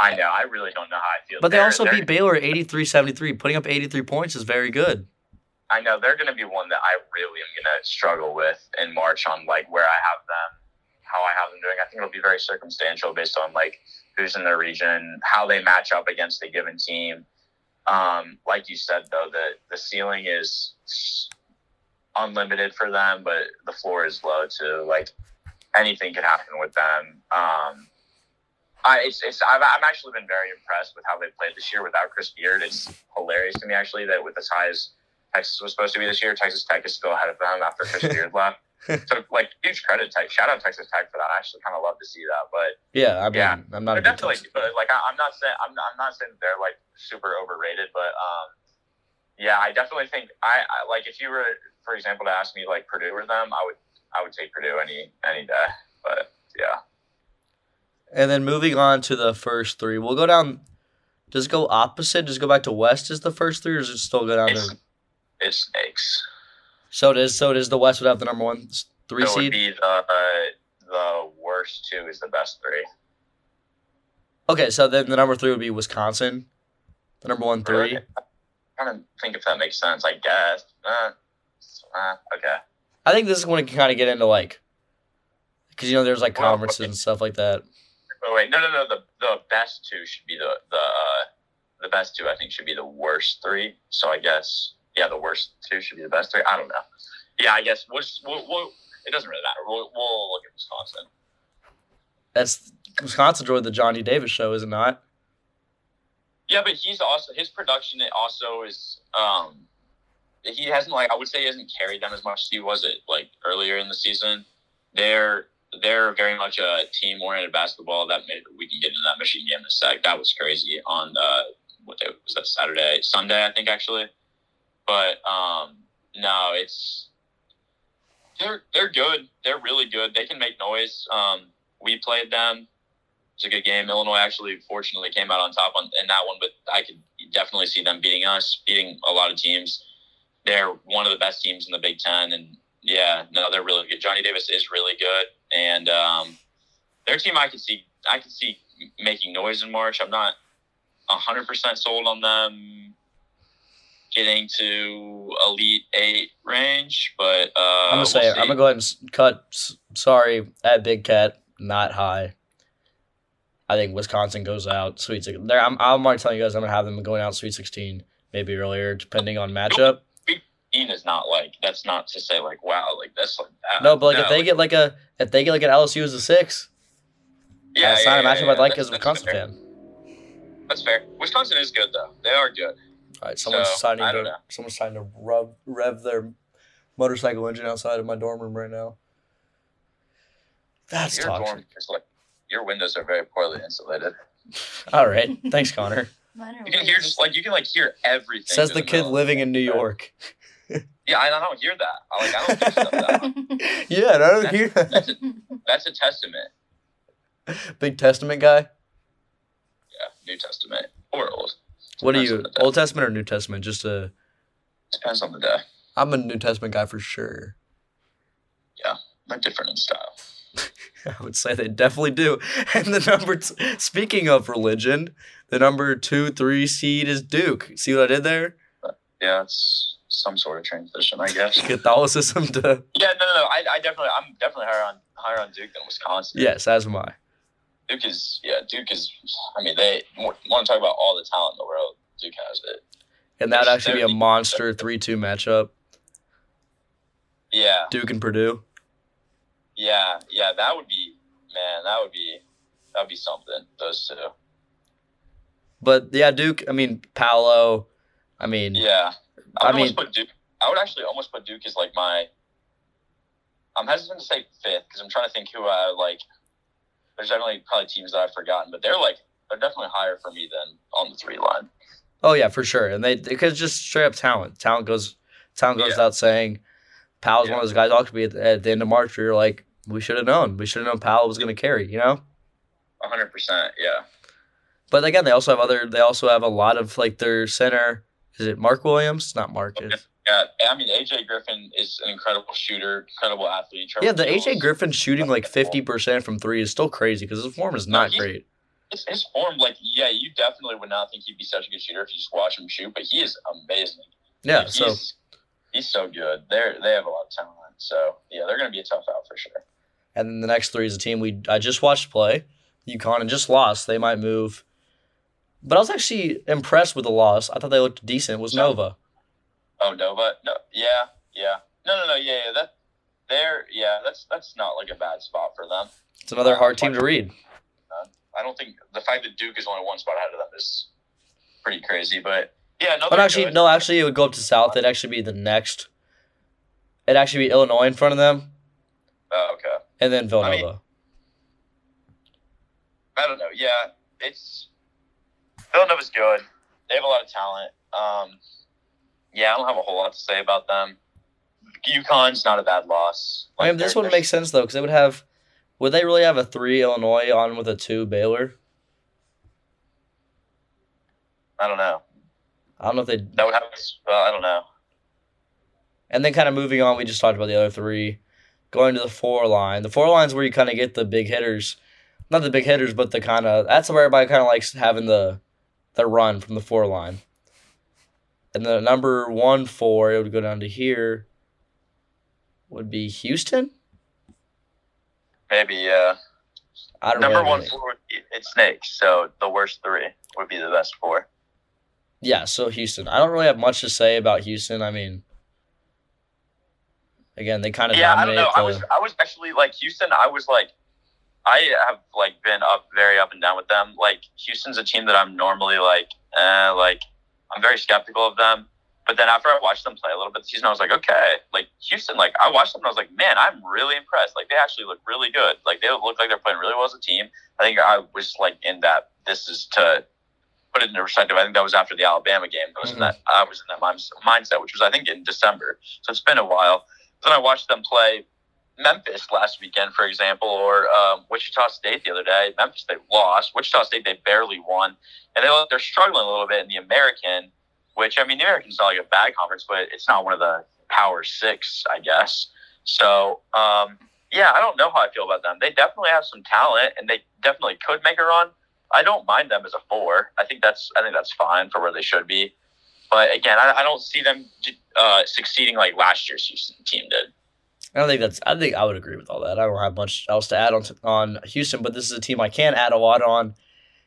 I know. I really don't know how I feel. But they They're- also they're- beat Baylor 83-73. Putting up 83 points is very good. I know they're going to be one that I really am going to struggle with in March on like where I have them, how I have them doing. I think it'll be very circumstantial based on like who's in their region, how they match up against a given team. Um, like you said though, the the ceiling is unlimited for them, but the floor is low too. Like anything could happen with them. Um, I, it's, it's, I've, I've actually been very impressed with how they played this year without Chris Beard. It's hilarious to me actually that with as high as Texas was supposed to be this year, Texas Tech is still ahead of them after Chris Beard left. So like huge credit type Shout out Texas Tech for that. I actually kind of love to see that, but Yeah, I mean, Yeah. I'm not definitely, Texas- but like I, I'm not saying I'm not, I'm not saying they're like super overrated, but um, yeah, I definitely think I, I like if you were, for example, to ask me like Purdue or them, I would I would take Purdue any any day. But yeah, And then moving on to the first three, we'll go down. Does it go opposite? Does it go back to West as the first three, or does it still go down it's to? it snakes. So it is. So it is. The West would have the number one three it would seed. be the uh, the worst two is the best three. Okay, so then the number three would be Wisconsin. The number one three. Really? I'm trying to think if that makes sense. I guess. Uh, uh, okay. I think this is when it can kind of get into like, because you know there's like Well, conferences okay. and stuff like that. Oh wait, no, no, no. The the best two should be the the uh, the best two. I think should be the worst three. So I guess yeah, the worst two should be the best three. I don't know. Yeah, I guess we'll, just- we'll, we'll it doesn't really matter. We'll we'll look at Wisconsin. That's Wisconsin joined the Johnny Davis show, is it not? Yeah, but he's also his production It also is um he hasn't like I would say he hasn't carried them as much as he was it like earlier in the season. They're they're very much a team oriented basketball that made we can get into that machine game in a sec. That was crazy on uh what day was that Saturday? Sunday I think actually. But um no, it's they're they're good. They're really good. They can make noise. Um we played them it's a good game. Illinois actually, fortunately, came out on top on in that one, but I could definitely see them beating us, beating a lot of teams. They're one of the best teams in the Big Ten, and yeah, no, they're really good. Johnny Davis is really good, and um, their team I could see, I could see making noise in March. I'm not hundred percent sold on them getting to Elite Eight range, but uh, I'm gonna we'll say I'm gonna go ahead and cut. Sorry, at Big Cat, not high. I think Wisconsin goes out Sweet Sixteen. There, I'm. I'm already telling you guys I'm gonna have them going out Sweet Sixteen, maybe earlier, depending on matchup. Dean is not like that's not to say like wow like that's like that. No, but like if they like- get like a if they get like an LSU as a six, yeah, that's yeah, not a matchup yeah, I'd like as a Wisconsin fair. fan. That's fair. Wisconsin is good though. They are good. All right, someone's So, signing I to don't know. someone's trying to rev rev their motorcycle engine outside of my dorm room right now. That's your toxic. dorm is like your windows are very poorly insulated. All right, thanks, Connor. You can hear just like you can like hear everything. Says through the kid living in New York. Yeah, I don't hear that. I like I don't hear stuff that. Yeah, I don't hear That's a, that's a testament. Big Testament guy. Yeah, New Testament or Old. What are you, on the day. Old Testament or New Testament? Just a. Depends on the day. I'm a New Testament guy for sure. Yeah, they're different in style. I would say they definitely do. And the number, t- speaking of religion, the number two, three seed is Duke. See what I did there? Uh, yeah, it's some sort of transition, I guess. Catholicism to Yeah, no, no, no. I, I definitely, I'm definitely higher on higher on Duke than Wisconsin. yes, as am I. Duke is, yeah, Duke is. I mean, they want to talk about all the talent in the world. Duke has it. And that would actually be a monster three-two matchup. Yeah, Duke and Purdue. yeah, yeah. That would be, man. That would be, that would be something. Those two. But yeah, Duke. I mean, Paolo. I mean, Yeah, I I would almost mean- put Duke. I would actually almost put Duke as like my. I'm hesitant to say fifth because I'm trying to think who I like. There's definitely probably teams that I've forgotten, but they're like they're definitely higher for me than on the three line. oh yeah, for sure. And they because just straight up talent. Talent goes. Talent goes Yeah. without saying. Paolo's Yeah. one of those guys. Ought to be at the, at the end of March. Where you're like, we should have known. We should have known Powell was going to carry. You know. hundred percent. Yeah. But again, they also have other. They also have a lot of like their center. Is it Mark Williams? Not Mark. Okay. It's- Yeah, I mean AJ Griffin is an incredible shooter, incredible athlete. Trevor Yeah, the AJ Griffin shooting like fifty percent from three is still crazy because his form is No, not he- great. his, his form, like, yeah, you definitely would not think he'd be such a good shooter if you just watch him shoot, but he is amazing. Yeah, Like, so he's, he's so good. They're they have a lot of talent. So yeah, they're gonna be a tough out for sure. and then the next three is a team we I just watched play, UConn, and just lost. They might move, but I was actually impressed with the loss. I thought they looked decent. Was So- Nova? Oh Nova, no, yeah, yeah, no, no, no, yeah, yeah. That they're yeah, that's that's not like a bad spot for them. It's another hard team to read. I don't think the fact that Duke is only one spot ahead of them is pretty crazy. But yeah, no, But actually, good. no, actually, it would go up to South. It'd actually be the next. It'd actually be Illinois in front of them, Oh, okay. and then I Villanova. mean- I don't know. Yeah, it's Villanova's good. They have a lot of talent. Um, yeah, I don't have a whole lot to say about them. UConn's not a bad loss. I mean, this one makes sense though, because they would have. Would they really have a three Illinois on with a two Baylor? I don't know. I don't know if they. That would have. Well, I don't know. And then kind of moving on, we just talked about the other three. Going to the four line. The four line's where you kind of get the big hitters. Not the big hitters, but the kind of. That's where everybody kind of likes having the, the run from the four line. And the number one four, it would go down to here. Would be Houston. Maybe. Yeah. I don't Number really one four. would be- It's snakes. So the worst three would be the best four. Yeah, so Houston. I don't really have much to say about Houston. I mean, again, they kind of yeah, I don't know. I was I was actually like Houston. I was like, I have like been up very up and down with them. Like Houston's a team that I'm normally like, eh, like I'm very skeptical of them. But then after I watched them play a little bit this season, I was like, okay, like Houston, like I watched them and I was like, man, I'm really impressed. Like they actually look really good. Like they look like they're playing really well as a team. I think I was like in that. This is to put it into perspective. I think that was after the Alabama game. I was in Mhm. that. I was in that mindset, which was I think in December. So it's been a while. Then I watched them play Memphis last weekend, for example, or um, Wichita State the other day. Memphis they lost. Wichita State they barely won, and they they're struggling a little bit in the American. Which I mean, the American's not like a bad conference, but it's not one of the Power Six, I guess. So um, yeah, I don't know how I feel about them. They definitely have some talent, and they definitely could make a run. I don't mind them as a four. I think that's I think that's fine for where they should be. But again, I, I don't see them uh, succeeding like last year's Houston team did. I don't think that's. I think I would agree with all that. I don't have much else to add on on Houston, but this is a team I can add a lot on.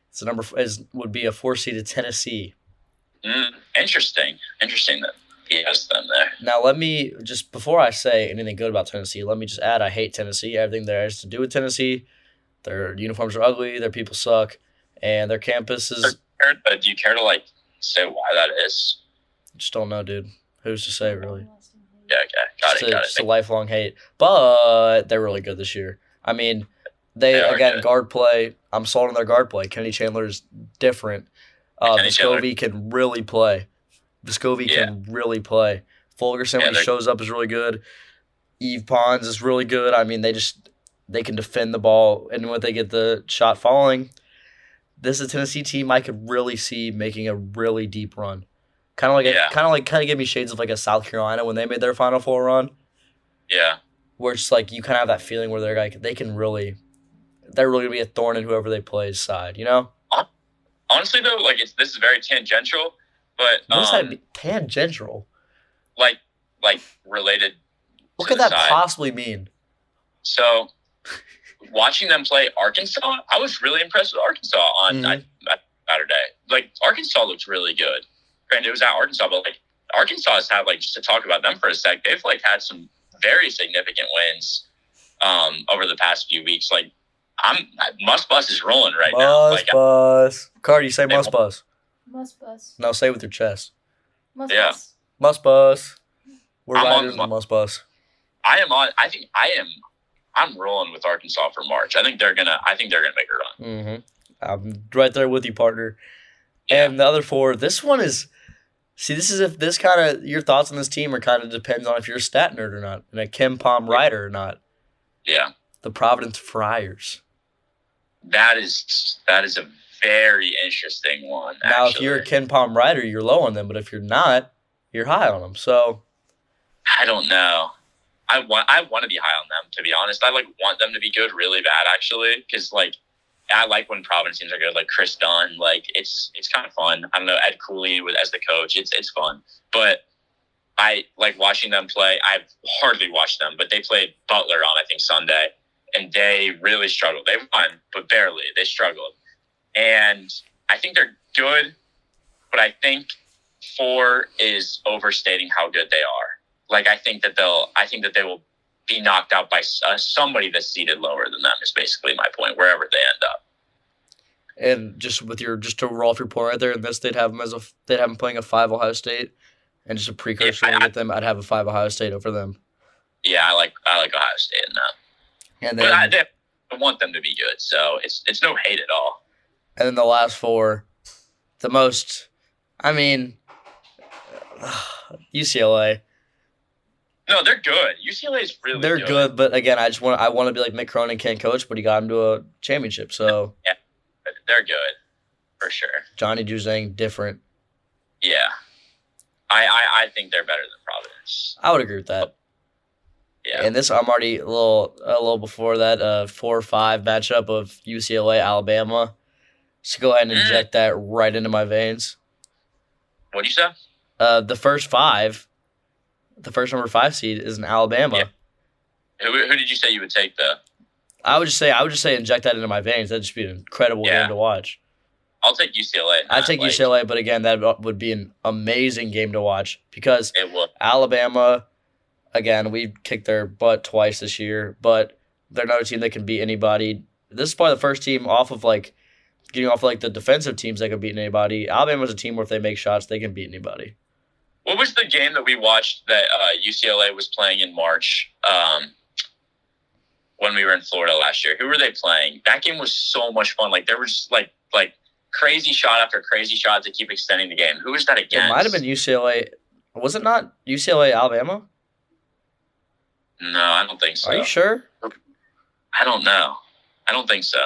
It's a number is would be a four seeded Tennessee. Mm, interesting. Interesting that he has them there. Now let me just before I say anything good about Tennessee, let me just add I hate Tennessee. Everything there has to do with Tennessee. Their uniforms are ugly. Their people suck, and their campus is Uh, do you care to like say why that is? just don't know, dude. Who's to say really? Yeah, okay, got just it, a, got just a lifelong hate. But they're really good this year. I mean, they, They again good. guard play. I'm sold on their guard play. Kenny Chandler is different. Uh, Kenny Chandler. Can really play. Vescovi Yeah. can really play. Fulkerson Yeah, when he shows up is really good. Yves Pons is really good. I mean, they just they can defend the ball, and when they get the shot falling, this is a Tennessee team I could really see making a really deep run. Kind of like Yeah. kind of like kind of give me shades of like a South Carolina when they made their Final Four run Yeah, where it's like you kind of have that feeling where they're like they can really they're really gonna be a thorn in whoever they play's side, you know? honestly though, like it's this is very tangential, but What does um, that mean? Tangential. like like related. What could that side. possibly mean? So, watching them play Arkansas, I was really impressed with Arkansas on Mhm. that that Saturday. Like Arkansas looked really good. Granted, it was at Arkansas, but like Arkansas has had like just to talk about them for a sec. They've like had some very significant wins um, over the past few weeks. Like I'm Muss Bus is rolling right now. Must Like bus. Cardi, say They muss bus. Muss bus. No, say it with your chest. Must Yeah. bus. Muss bus. We're I'm on riders the on the muss bus. I am on. I think I am. I'm rolling with Arkansas for March. I think they're gonna. I think they're gonna make a run. Mm-hmm. I'm right there with you, partner. Yeah. And the other four, this one is See, this is if this kind of your thoughts on this team are kind of depends on if you're a stat nerd or not, and a KenPom writer or not. Yeah, The Providence Friars. that is that is a very interesting one. Now, if you're a actually. KenPom writer, you're low on them, but if you're not, you're high on them. So I don't know. I want I want to be high on them to be honest. I like want them to be good really bad actually because like I like when Providence teams are good like Kris Dunn like it's it's kind of fun. I don't know Ed Cooley with as the coach. It's it's fun, but I like watching them play. I've hardly watched them, but they played Butler on I think Sunday, and they really struggled. They won, but barely. They struggled, and I think they're good, but I think four is overstating how good they are like I think that they'll I think that they will be knocked out by uh, somebody that's seated lower than them is basically my point wherever they end up. and just with your just to roll off your point right there, and this they'd have them as a they'd have them playing a five Ohio State, and just a precursor Yeah, I- with them, I'd have a five Ohio State over them, Yeah, I like I like Ohio State in that, and but I, then they- I want them to be good, so it's it's no hate at all. and then the last four, the most, I mean, UCLA. No, they're good. UCLA is really They're good. but again, I just want I want to be like Mick Cronin can't coach, but he got him to a championship. So yeah, They're good for sure. Johnny Juzang different. Yeah, I I, I think they're better than Providence. I would agree with that. Yeah, And this I'm already a little a little before that uh four or five matchup of UCLA Alabama. So go ahead and Mm. inject that right into my veins. what do you say? Uh, the first five, the first number five seed is in Alabama. Yeah. Who, who did you say you would take though? I would just say I would just say inject that into my veins. That'd just be an incredible Yeah. game to watch. I'll take UCLA. I'd take like, UCLA, but again, that would be an amazing game to watch because. Alabama, again, we kicked their butt twice this year, but they're another team that can beat anybody. This is probably the first team off of like getting off like the defensive teams that can beat anybody. Alabama's a team where if they make shots, they can beat anybody. What was the game that we watched that uh, UCLA was playing in March um, when we were in Florida last year? Who were they playing? That game was so much fun. Like there was like like crazy shot after crazy shot to keep extending the game. Who was that against? It might have been UCLA. Was it not UCLA Alabama? No, I don't think so. Are you sure? I don't know. I don't think so.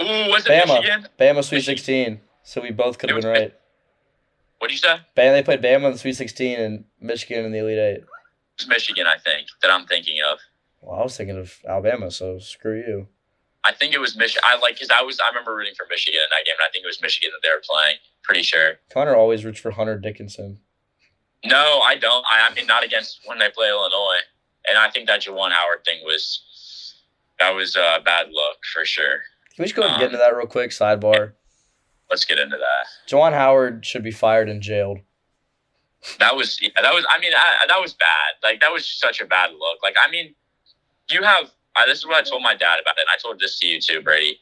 Ooh, was it Bama. Michigan? Bama Sweet 16. So we both could have been was- right. What'd you say? It Bama, they played Bama in the Sweet 16 and Michigan in the Elite Eight. was Michigan, I think, that I'm thinking of. Well, I was thinking of Alabama, so screw you. I think it was Michigan. I like because I was I remember rooting for Michigan in that game, and I think it was Michigan that they were playing. Pretty sure. Connor always roots for Hunter Dickinson. No, I don't. I, I mean, not against when they play Illinois. And I think that Juwan Howard thing was that was a bad look for sure. Can we just go and get Um, into that real quick? Sidebar. Let's get into that. Juwan Howard should be fired and jailed. That was yeah, that was. I mean, I, that was bad. Like that was such a bad look. Like I mean, you have. I, this is what I told my dad about it. And I told this to you too, Brady.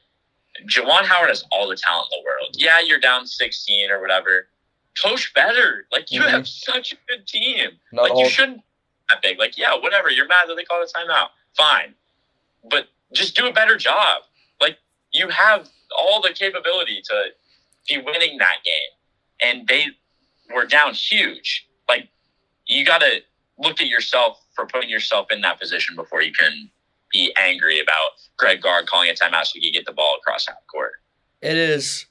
Juwan Howard has all the talent in the world. Yeah, you're down 16 or whatever. Coach better. Like you Mhm. have such a good team. Not like you shouldn't be that big. Like yeah, whatever. You're mad that they called a timeout. Fine, but just do a better job. Like you have all the capability to be winning that game, and they were down huge. Like you got to look at yourself for putting yourself in that position before you can be angry about Greg Gard calling a timeout so you get the ball across half court. It is.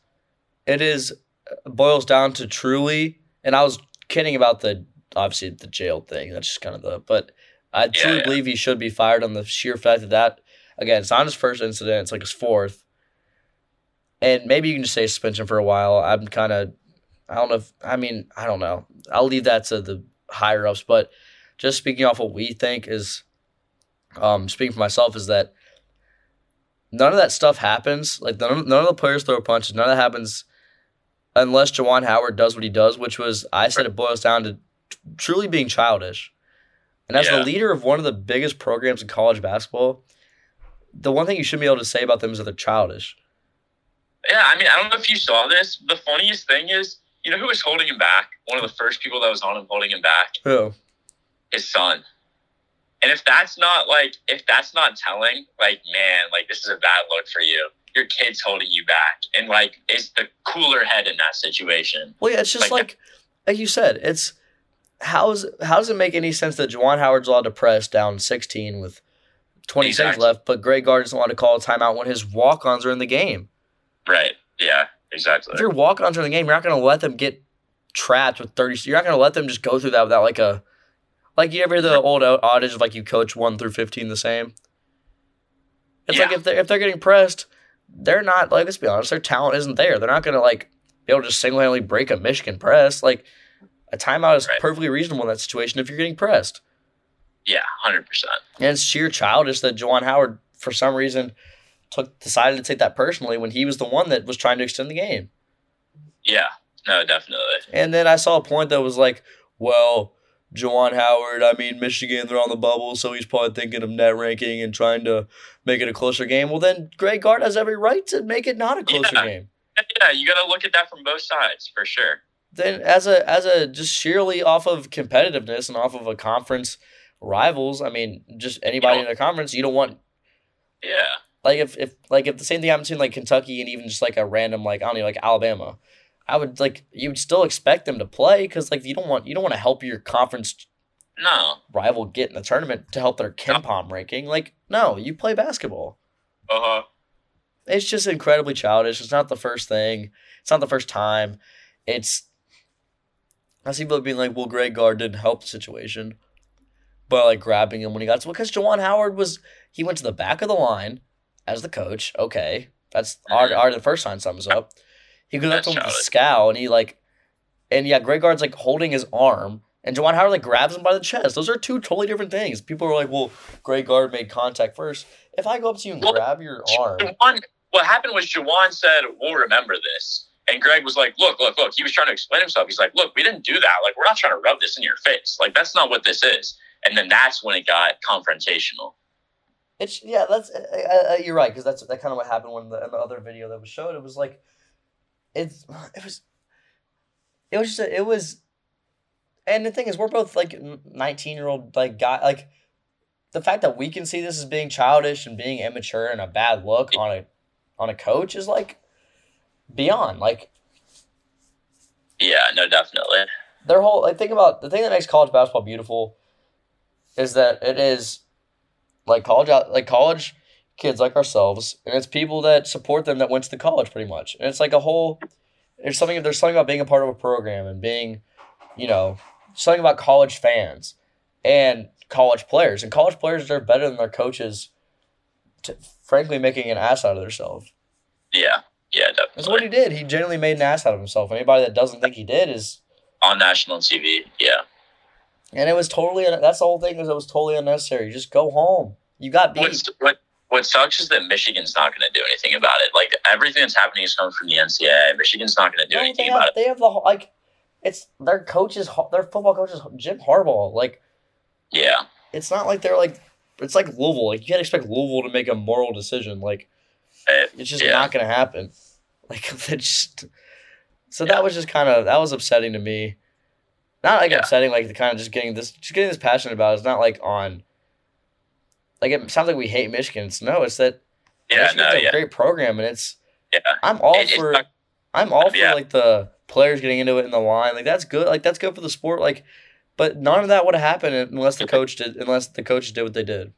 It is. Uh, boils down to truly, and I was kidding about the obviously the jail thing. That's just kind of the. But I truly yeah. believe he should be fired on the sheer fact that that again, it's not his first incident. It's like his fourth, and maybe you can just say suspension for a while. I'm kind of. I don't know if I mean I don't know. I'll leave that to the higher ups, but just speaking off what we think is, um, speaking for myself is that none of that stuff happens. Like none of, none of the players throw punches. None of that happens unless Juwan Howard does what he does, which was I said it boils down to truly being childish. And as Yeah. the leader of one of the biggest programs in college basketball, the one thing you should be able to say about them is that they're childish. Yeah, I mean, I don't know if you saw this. The funniest thing is, you know who was holding him back? One of the first people that was on him holding him back? Who? His son. And if that's not like, if that's not telling, like, man, like this is a bad look for you. Your kid's holding you back, and like, is the cooler head in that situation. Well, yeah, it's just Like- like, like you said, it's how's how does it make any sense that Juwan Howard's allowed to press down 16 with 20 seconds left, but Greg Gard doesn't want to call a timeout when his walk-ons are in the game? Right. Yeah. Exactly. If you're walking in the game, you're not going to let them get trapped with 30. You're not going to let them just go through that without like a like you ever hear the old adage of like you coach one through 15 the same. It's like if they're if they're getting pressed, they're not like let's be honest, their talent isn't there. They're not going to like be able to just single-handedly break a Michigan press. Like a timeout is Right. perfectly reasonable in that situation if you're getting pressed. Yeah. Hundred percent. And it's sheer childish that Juwan Howard, for some reason, took decided to take that personally when he was the one that was trying to extend the game. Yeah. No, definitely. And then I saw a point that was like, well, Juwan Howard, I mean, Michigan, they're on the bubble, so he's probably thinking of net ranking and trying to make it a closer game. Well, then Greg Gard has every right to make it not a closer Yeah. game. Yeah, you got to look at that from both sides for sure. Then, as a as a just sheerly off of competitiveness and off of a conference rivals, I mean, just anybody in a conference, you don't want Yeah. Like if, if like if the same thing happened between like Kentucky and even just like a random like I don't know like Alabama, I would like you would still expect them to play because like you don't want you don't want to help your conference No. rival get in the tournament to help their Ken ranking. Like no, you play basketball. Uh huh. It's just incredibly childish. It's not the first thing. It's not the first time. It's I see people being like, "Well, Greg Gard didn't help the situation," but like grabbing him when he got to because Juwan Howard was he went to the back of the line as the coach. Okay, that's already, already the first sign sums up. He goes up to him with That's childish. scowl and he like, and yeah, Greg Gard's like holding his arm. And Juwan Howard like grabs him by the chest. Those are two totally different things. People are like, "Well, Greg Gard made contact first. If I go up to you and Well, grab your arm, Juwan, what happened was Juwan said, "We'll remember this," and Greg was like, "Look, look, look." He was trying to explain himself. He's like, "Look, we didn't do that. Like, we're not trying to rub this in your face. Like, that's not what this is." And then that's when it got confrontational. It's yeah, that's uh, uh, uh, you're right because that's that kind of what happened when the, in the other video that was showed. It was like, it's it was, it was just a, it was, and the thing is, we're both like nineteen year old like guy like, the fact that we can see this as being childish and being immature and a bad look on a, on a coach is like, beyond like Yeah, no, definitely. their whole like think about the thing that makes college basketball beautiful is that it is like college out like college kids like ourselves and it's people that support them that went to the college pretty much and it's like a whole there's something there's something about being a part of a program and being you know something about college fans and college players and college players are better than their coaches to, frankly making an ass out of themselves Yeah, yeah, definitely. that's what he did he genuinely made an ass out of himself anybody that doesn't think he did is On national TV. Yeah. And it was totally that's the whole thing is it was totally unnecessary. Just go home. You got beat. What's, what what sucks is that Michigan's not going to do anything about it. Like everything that's happening is coming from the NCAA. Michigan's not going to do No, anything they about it. they have the whole- like it's their coaches their football coaches Jim Harbaugh. Like Yeah, it's not like they're like it's like Louisville. Like you can't expect Louisville to make a moral decision. Like It- it's just Yeah. not gonna happen. Like just so Yeah. that was just kind of that was upsetting to me. Not like Yeah. upsetting, like the kind of just getting this just getting this passionate about. it. It's not like on. Like it sounds like we hate Michigan. It's no, it's that yeah, Michigan's no, a yeah, great program, and it's yeah. I'm all It- for not- I'm all for Yeah. like the players getting into it in the line. Like that's good. Like that's good for the sport. Like, but none of that would have happened unless the coach did unless the coaches did what they did.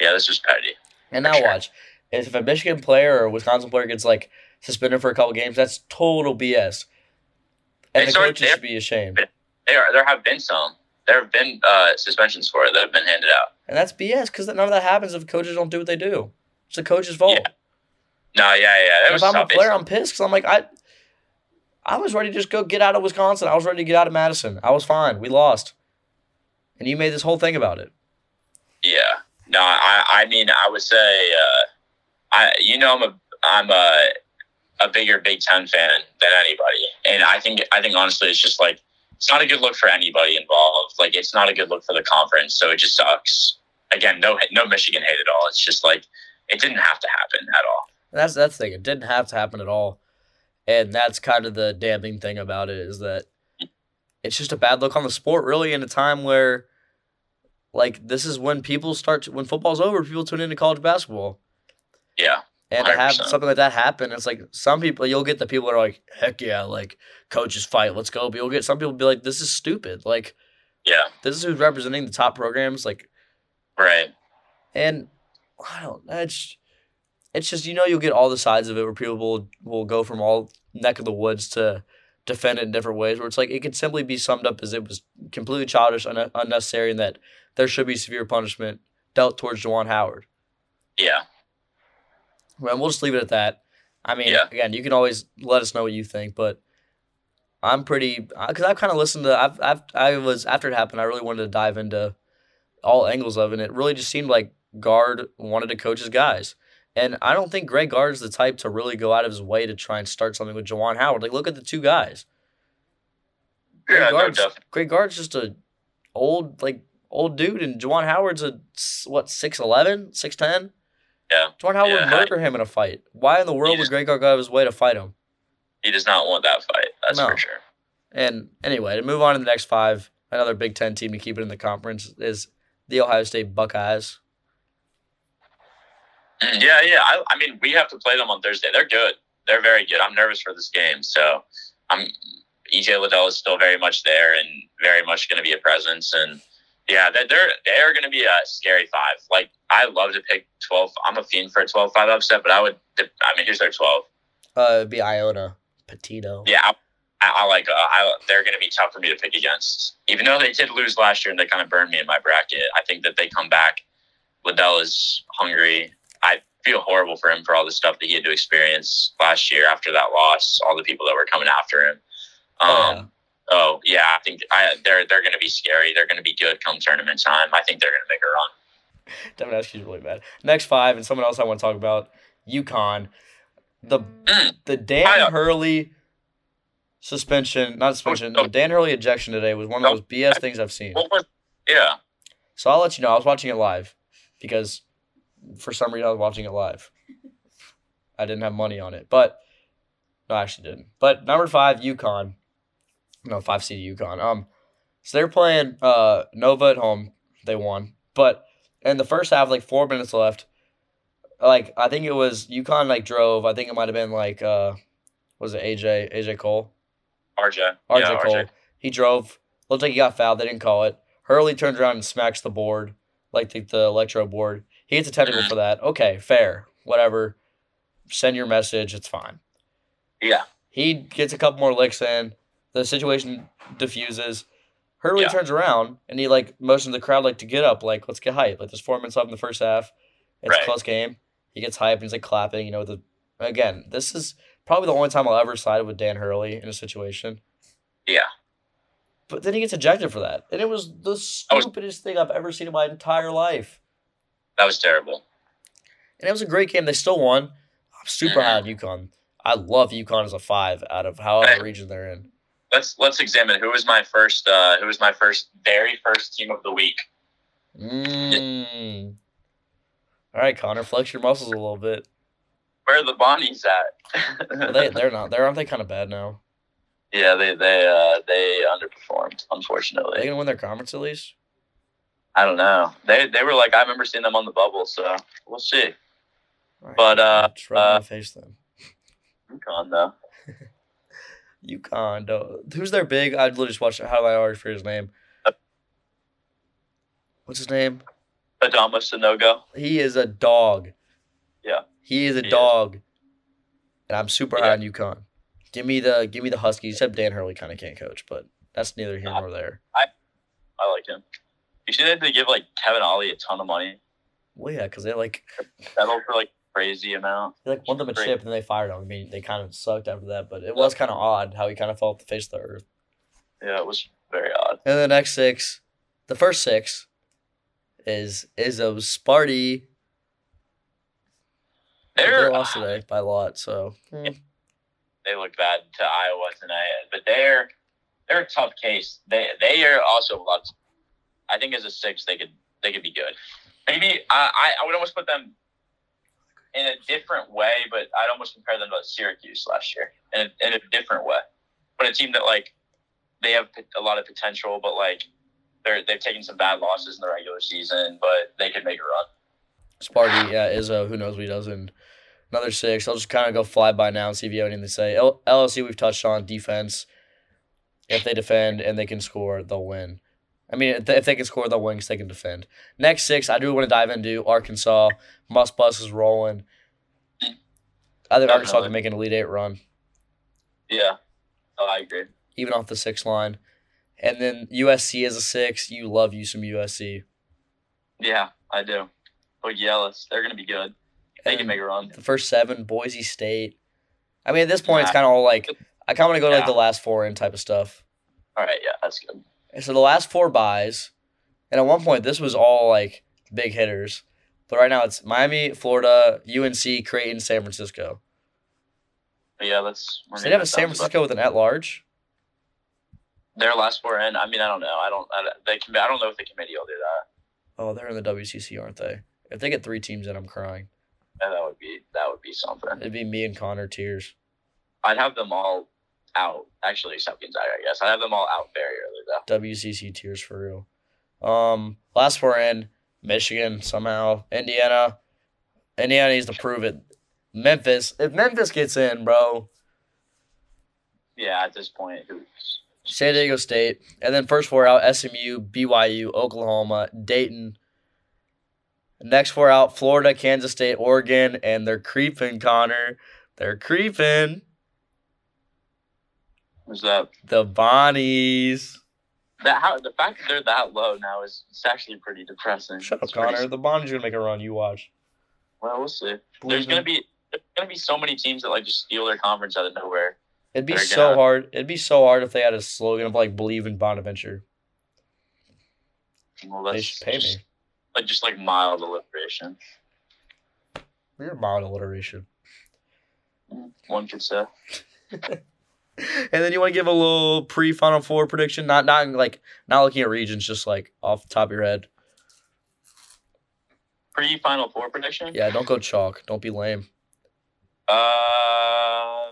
yeah. This was petty. And now sure. watch. If a Michigan player or a Wisconsin player gets like suspended for a couple games, that's total BS. And They the coaches should be ashamed. There, there have been some. There have been uh, suspensions for it that have been handed out. And that's BS because none of that happens if coaches don't do what they do. It's the coach's fault. Yeah. No, yeah, yeah. That if I'm a player, I'm pissed because I'm like I, I was ready to just go get out of Wisconsin. I was ready to get out of Madison. I was fine. We lost, and you made this whole thing about it. Yeah. No, I, I mean, I would say, uh, I, you know, I'm a, I'm a, a bigger Big Ten fan than anybody, and I think, I think honestly, it's just like it's not a good look for anybody involved. Like, it's not a good look for the conference, so it just sucks. Again, no, no Michigan hate at all. It's just like it didn't have to happen at all. That's that's the thing. It didn't have to happen at all, and that's kind of the damning thing about it is that it's just a bad look on the sport. Really, in a time where, like, this is when people start to, when football's over, people tune into college basketball. Yeah. And to have 100%. something like that happen, it's like some people you'll get the people that are like, heck yeah, like coaches fight, let's go. But you'll get some people be like, this is stupid. Like Yeah, this is who's representing the top programs. Like right. and I don't. It's it's just you know you'll get all the sides of it where people will will go from all neck of the woods to defend it in different ways. Where it's like it could simply be summed up as it was completely childish, un- unnecessary, and that there should be severe punishment dealt towards Juwan Howard. Yeah, Well, we'll just leave it at that. I mean, Yeah. again, you can always let us know what you think, but I'm pretty uh, because I've kind of listened to. I've, I've I was after it happened, I really wanted to dive into all angles of it. And it really just seemed like Gard wanted to coach his guys, and I don't think Greg Gard's the type to really go out of his way to try and start something with Juwan Howard. Like, look at the two guys. Greg yeah, no. Greg Gard's just a old like old dude, and Juwan Howard's a what 6'11", 6'10"? Yeah. Juwan Howard would Yeah. murder him in a fight. Why in the world would just- Greg Gard go out of his way to fight him? He does not want that fight. That's No. for sure. And anyway, to move on to the next five, another Big Ten team to keep it in the conference is the Ohio State Buckeyes. Mm, Yeah, yeah. I, I mean, we have to play them on Thursday. They're good. They're very good. I'm nervous for this game. So, I'm EJ Liddell is still very much there and very much going to be a presence. And yeah, they're they're, going to be a scary five. Like I love to pick 12. I'm a fiend for a 12-5 upset, but I would. I mean, here's their 12. Uh, it'd be Iona Pitino. Yeah, I, I, I like. Uh, I, they're going to be tough for me to pick against. Even though they did lose last year and they kind of burned me in my bracket, I think that they come back. Liddell is hungry. I feel horrible for him for all the stuff that he had to experience last year after that loss. All the people that were coming after him. Um, Oh, yeah. Oh yeah, I think I, they're they're going to be scary. They're going to be good come tournament time. I think they're going to make a run. Devin Askew's really bad. Next five, and someone else I want to talk about, UConn. The Mm. the Dan I- Hurley suspension, not suspension, Oh, the Dan Hurley ejection today was one of those BS things I've seen. Was? Yeah. So I'll let you know. I was watching it live because for some reason I was watching it live. I didn't have money on it, but no, I actually didn't. But number five, UConn. No, five seed UConn. Um, so they're playing uh Nova at home. They won, but in the first half, like four minutes left. Like I think it was UConn like drove. I think it might have been like uh, was it AJ AJ Cole? RJ. RJ yeah, Cole. RJ. He drove. Looked like he got fouled. They didn't call it. Hurley turns around and smacks the board, like the, the electro board. He gets a technical Mhm. for that. Okay, fair. Whatever. Send your message. It's fine. Yeah. He gets a couple more licks in. The situation diffuses. Hurley Yeah. turns around and he like motions the crowd like to get up, like let's get hype. Like there's four minutes left in the first half. It's a close game. He gets hype and he's like clapping. You know, the again, this is probably the only time I'll ever side with Dan Hurley in a situation. Yeah. But then he gets ejected for that. And it was the was- stupidest thing I've ever seen in my entire life. That was terrible. And it was a great game. They still won. I'm super high on Mm-hmm. UConn. I love UConn as a five out of however region they're in. Let's let's examine who was my first. Uh, who was my first, very first team of the week. Mm. All right, Connor, flex your muscles a little bit. Where are the Bonnies at? Well, they they're not. They're aren't they kind of bad now? yeah, they they uh, they underperformed. Unfortunately. Are they gonna win their conference at least? I don't know. They they were like I remember seeing them on the bubble, so we'll see. Right, But, uh, just rub it in uh, face then. UConn though. UConn. Who's their big? I literally just watched. How do I already forget his name? What's his name? Adama Sanogo. He is a dog. Yeah. He is a He is. dog. And I'm super high on UConn. Give me the give me the Huskies. Except Dan Hurley kind of can't coach, but that's neither here nor there. I I like him. You see that they give like Kevin Ollie a ton of money, Well, yeah, because they like settle for like crazy amount. they like won them a Great. chip and then they fired him. I mean, they kind of sucked after that, but it was kind of odd how he kind of fell off the face of the earth. Yeah, it was very odd. And the next six, the first six, is Izzo Sparty. They They're lost today by a lot, so hmm. they look bad to Iowa tonight, but they're they're a tough case. They they are also a lot. I think as a six, they could they could be good. Maybe I I, I would almost put them in a different way, but I'd almost compare them to Syracuse last year in a, in a different way. But a team that like they have a lot of potential, but like they're they've taken some bad losses in the regular season, but they could make a run. Sparty, yeah, Izzo. Who knows what he does in Another six. I'll just kind of go fly by now and see if you have anything to say. L- we've touched on defense. If they defend and they can score, they'll win. I mean, if they, can score, they'll win they can defend. Next six, I do want to dive into Arkansas. Muss bus is rolling. I think Arkansas can make an Elite Eight run, Yeah. Oh, I agree. even off the six line. And then USC is a six. You love you some USC. Yeah, I do. But Yellis, they're gonna be good. They can And make a run. the first seven, Boise State. I mean, at this point, it's kind of all like I kind of want to go to like the last four in type of stuff. All right, yeah, that's good. And so the last four buys, and at one point this was all like big hitters, but right now it's Miami, Florida, UNC, Creighton, San Francisco. Yeah, that's. So they have a San Francisco with an at large. Their last four in. I mean, I don't know. I don't. I, don't- they can. I don't know if the committee will do that. Oh, they're in the WCC, aren't they? If they get three teams in, I'm crying. And that would be that would be something. It'd be me and Connor tears. I'd have them all out. Actually, except Gonzaga, I guess. I'd have them all out very early though. WCC tears for real. Um, last four in Michigan somehow, Indiana. Indiana needs to prove it. Memphis. If Memphis gets in, bro, Yeah, at this point, who's San Diego State, and then first four out SMU, BYU, Oklahoma, Dayton. Next four out Florida, Kansas State, Oregon, and they're creeping, Connor. They're creeping. Who's that? The Bonnies. That how the fact that they're that low now is it's actually pretty depressing. Shut up, It's pretty- Connor. The Bonnies are gonna make a run. You watch. Well, we'll see. Believe There's gonna be there's gonna be so many teams that like just steal their conference out of nowhere. It'd be so gonna- hard. It'd be so hard if they had a slogan of like "Believe in Bonaventure." Well, They should pay just, me. Like just like mild alliteration. We're mild alliteration. One could say. And then you want to give a little pre-final four prediction, not not like not looking at regions, just like off the top of your head. Pre Final Four prediction. Yeah, don't go chalk. Don't be lame. Uh.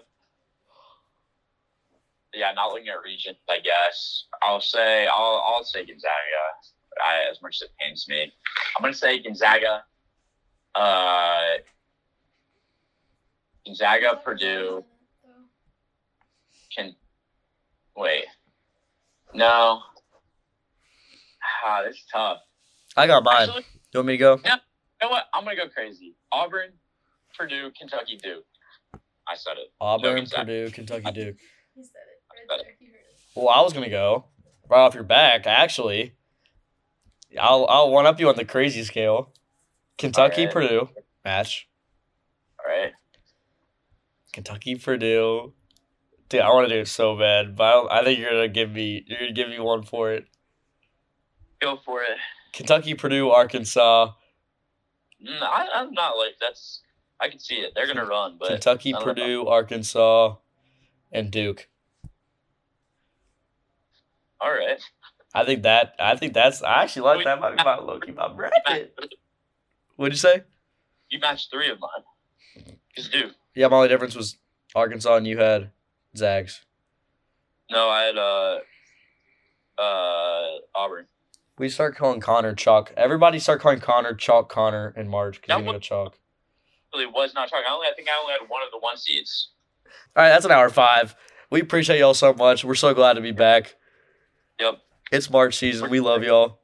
Yeah, not looking at region. I guess I'll say I'll I'll say Gonzaga. I, as much as it pains me, I'm gonna say Gonzaga. Uh, Gonzaga, Purdue can wait. No. Ah, this is tough. I got mine. Actually, You want me to go? you know what? I'm gonna go crazy. Auburn, Purdue, Kentucky, Duke. I said it. Auburn, Gonzaga. Purdue, Kentucky, Duke. He said it right Said it. there. You heard it. Well, I was gonna go right off your back. Actually, I'll I'll one up you on the crazy scale. Kentucky, Alright. Purdue match. All right. Kentucky, Purdue. Dude, I want to do it so bad, but I, don't, I think you're gonna give me you're gonna give me one for it. Go for it. Kentucky, Purdue, Arkansas. Mm, I, I'm not like that's. I can see it. They're gonna run, but Kentucky, don't know. Purdue, Arkansas, and Duke. all right. I think that I think that's I actually like that. Might be my low key my bracket. What'd you say? You matched three of mine. Cause Duke. Yeah, my only difference was Arkansas and you had Zags. No, I had uh, uh, Auburn. We start calling Connor Chalk. Everybody start calling Connor Chalk Connor in March because gonna Chalk. Really was not Chalk. I only. I think I only had one of the one seeds. All right, that's an hour five. We appreciate y'all so much. We're so glad to be back. Yep. It's March season. We love y'all.